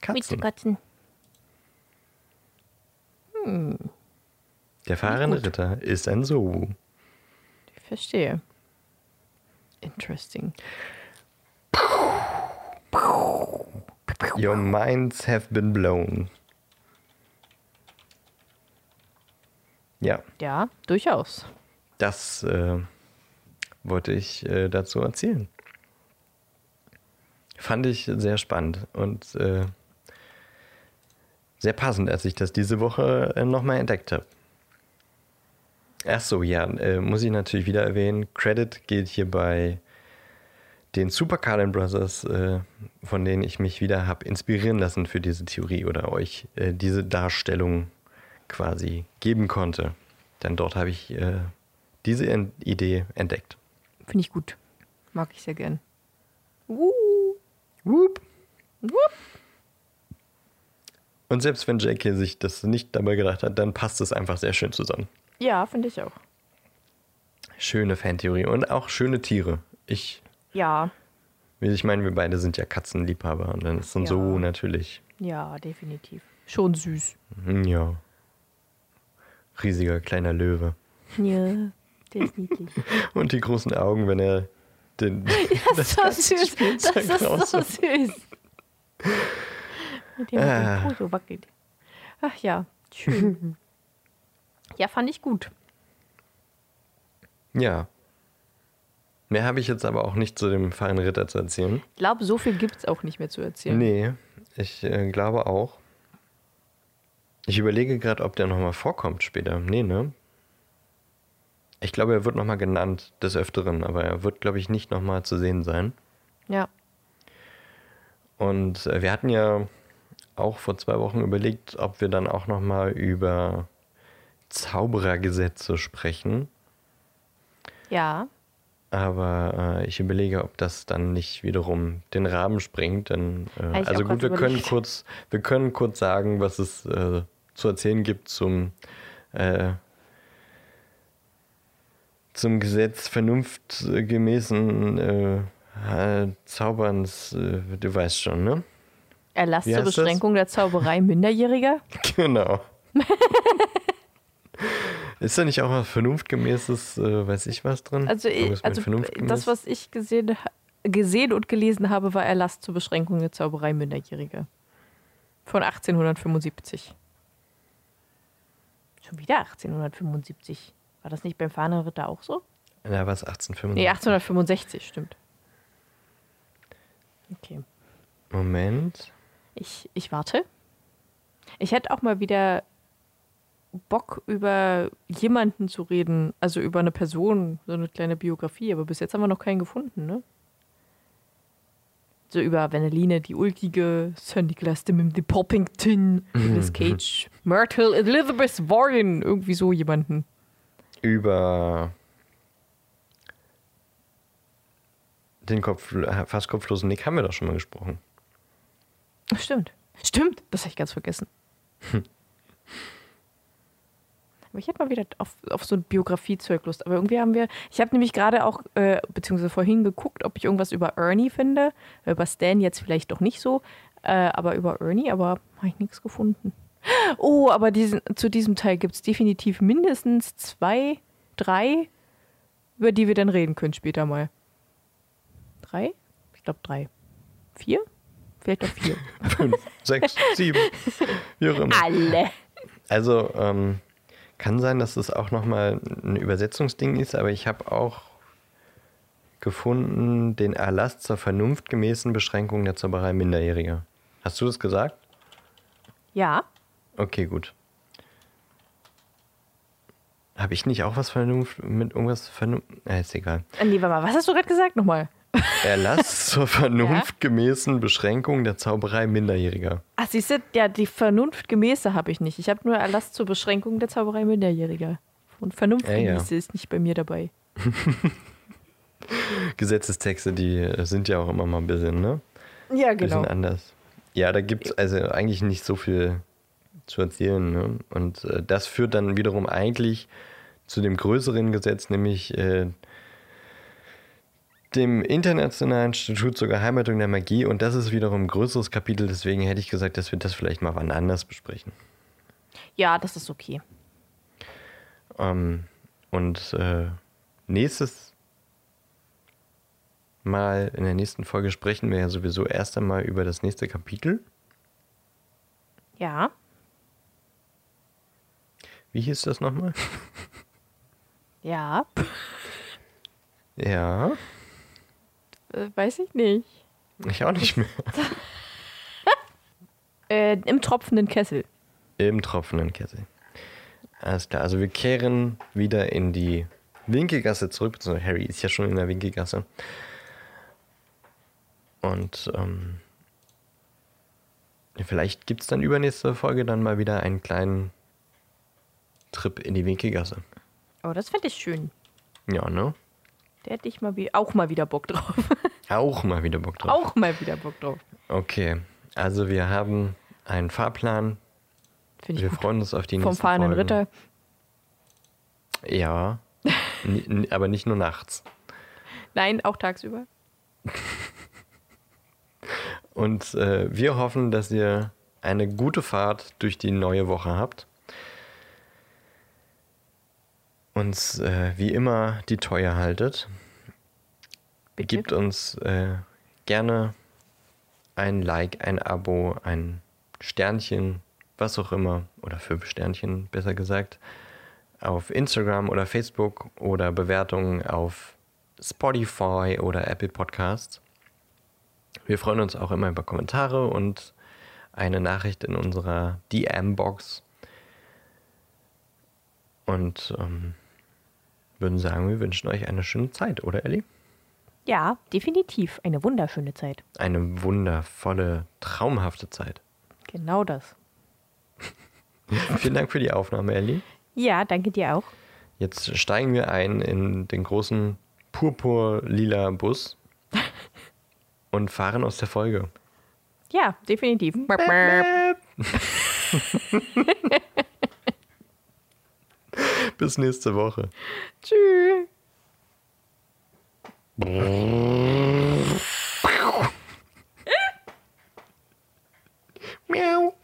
Katzen. Katzen. Der fahrende. Ritter ist ein Sowu. Ich verstehe. Interesting. Your minds have been blown. Ja, Ja, durchaus. das äh, wollte ich äh, dazu erzählen. Fand ich sehr spannend und äh, sehr passend, als ich das diese Woche äh, nochmal entdeckt habe. Ach so, ja, äh, muss ich natürlich wieder erwähnen. Credit geht hier bei den Super Carlin Brothers, äh, von denen ich mich wieder habe inspirieren lassen für diese Theorie oder euch äh, diese Darstellung quasi geben konnte. Denn dort habe ich äh, diese en Idee entdeckt. Finde ich gut. Mag ich sehr gern. Uh, Whoop. whoop. Und selbst wenn Jake sich das nicht dabei gedacht hat, dann passt es einfach sehr schön zusammen. Ja, finde ich auch. Schöne Fantheorie und auch schöne Tiere. Ich, Ja, ich meine, wir beide sind ja Katzenliebhaber und dann ist so Ja. so natürlich. ja, definitiv. Schon süß. Hm, Ja. Riesiger kleiner Löwe. Ja, definitiv. [LAUGHS] Und die großen Augen, wenn er den. [LAUGHS] [LAUGHS] Das ist so süß. Das ist so raus- süß. Mit dem Ah. ah. so wackelt. Ach ja, schön. Ja, fand ich gut. Ja. Mehr habe ich jetzt aber auch nicht zu dem fahrenden Ritter zu erzählen. Ich glaube, so viel gibt es auch nicht mehr zu erzählen. Nee, ich äh, glaube auch. Ich überlege gerade, ob der nochmal vorkommt später. Nee, ne? Ich glaube, er wird nochmal genannt des Öfteren, aber er wird, glaube ich, nicht nochmal zu sehen sein. Ja, Und äh, wir hatten ja auch vor zwei Wochen überlegt, ob wir dann auch nochmal über Zauberergesetze sprechen. ja. Aber äh, ich überlege, ob das dann nicht wiederum den Rahmen sprengt. Denn, äh, also gut, wir können kurz, wir können kurz sagen, was es äh, zu erzählen gibt zum, äh, zum Gesetz vernunftgemäßen äh, äh, Zauberns. Du weißt schon, ne? Erlass Wie zur heißt das? Beschränkung der Zauberei Minderjähriger? [LAUGHS] Genau. [LAUGHS] Ist da nicht auch was vernunftgemäßes, äh, weiß ich was drin? Also, ich, also das, was ich gesehen, gesehen und gelesen habe, war Erlass zur Beschränkung der Zauberei Minderjähriger. Von 1875. Schon wieder 1875. War das nicht beim Fahnenritter auch so? Ja, was 1875? Nee, 1865, stimmt. Okay. Moment. Ich, ich warte. Ich hätte auch mal wieder Bock, über jemanden zu reden, also über eine Person, so eine kleine Biografie, aber bis jetzt haben wir noch keinen gefunden, ne? So über Vanelline, die Ulkige, de Mim de Poppington, Nicolas Cage, Myrtle, Elizabeth Warren, irgendwie so jemanden. Über den Kopf, fast kopflosen Nick haben wir doch schon mal gesprochen. Stimmt. Stimmt, das habe ich ganz vergessen. [LAUGHS] Aber ich hätte mal wieder auf, auf so ein Biografiezeug Lust. Aber irgendwie haben wir. Ich habe nämlich gerade auch, äh, beziehungsweise vorhin geguckt, ob ich irgendwas über Ernie finde. Über Stan jetzt vielleicht doch nicht so. Äh, aber über Ernie, aber habe ich nichts gefunden. Oh, aber diesen, zu diesem Teil gibt es definitiv mindestens zwei, drei, über die wir dann reden können später mal. Drei? Ich glaube drei. Vier? Vielleicht auch vier. [LAUGHS] Fünf, sechs, sieben, wie auch immer. Alle. Also, ähm, kann sein, dass es auch nochmal ein Übersetzungsding ist, aber ich habe auch gefunden, den Erlass zur vernunftgemäßen Beschränkung der Zauberei Minderjähriger. Hast du das gesagt? Ja. Okay, gut. Habe ich nicht auch was Vernunft mit irgendwas Vernunft? Äh, ist egal. Äh, Nee, warte mal, was hast du gerade gesagt nochmal? Erlass zur vernunftgemäßen Beschränkung der Zauberei Minderjähriger. Ach, siehst du, ja, die vernunftgemäße habe ich nicht. Ich habe nur Erlass zur Beschränkung der Zauberei Minderjähriger. Und vernunftgemäße ist nicht bei mir dabei. [LAUGHS] Gesetzestexte, die äh, sind ja auch immer mal ein bisschen, ne? Ja, Ein bisschen genau. anders. Ja, da gibt es also eigentlich nicht so viel zu erzählen. Ne? Und äh, das führt dann wiederum eigentlich zu dem größeren Gesetz, nämlich äh, dem Internationalen Institut zur Geheimhaltung der Magie. Und das ist wiederum ein größeres Kapitel, deswegen hätte ich gesagt, dass wir das vielleicht mal wann anders besprechen. Ja, das ist okay. Ähm, und äh, nächstes Mal in der nächsten Folge sprechen wir ja sowieso erst einmal über das nächste Kapitel. Ja. Wie hieß das nochmal? Ja. Ja, weiß ich nicht. ich auch nicht mehr. [LAUGHS] Äh, Im tropfenden Kessel. Im tropfenden Kessel. Alles klar, also wir kehren wieder in die Winkelgasse zurück, beziehungsweise Harry ist ja schon in der Winkelgasse. Und ähm, vielleicht gibt es dann übernächste Folge dann mal wieder einen kleinen Trip in die Winkelgasse. Oh, das fände ich schön. Ja, ne? Da hätte ich mal wie, auch mal wieder Bock drauf. [LAUGHS] Auch mal wieder Bock drauf. auch mal wieder Bock drauf. Okay, also wir haben einen Fahrplan. Finde ich Wir gut. freuen uns auf die Vom nächsten fahrenden Folgen. Ritter. Ja, aber nicht nur nachts. Nein, auch tagsüber. Und äh, wir hoffen, dass ihr eine gute Fahrt durch die neue Woche habt. Uns äh, wie immer die Treue haltet. Bitte. Gebt uns äh, gerne ein Like, ein Abo, ein Sternchen, was auch immer, oder fünf Sternchen, besser gesagt, auf Instagram oder Facebook oder Bewertungen auf Spotify oder Apple Podcasts. Wir freuen uns auch immer über Kommentare und eine Nachricht in unserer DM-Box. Und ähm, würden sagen, wir wünschen euch eine schöne Zeit, oder Ellie? Ja, definitiv. Eine wunderschöne Zeit. Eine wundervolle, traumhafte Zeit. Genau das. [LAUGHS] Vielen Dank für die Aufnahme, Ellie. Ja, danke dir auch. Jetzt steigen wir ein in den großen purpur-lila Bus [LAUGHS] und fahren aus der Folge. Ja, definitiv. [LAUGHS] [LAUGHS] Bis nächste Woche. Tschüss. Miau.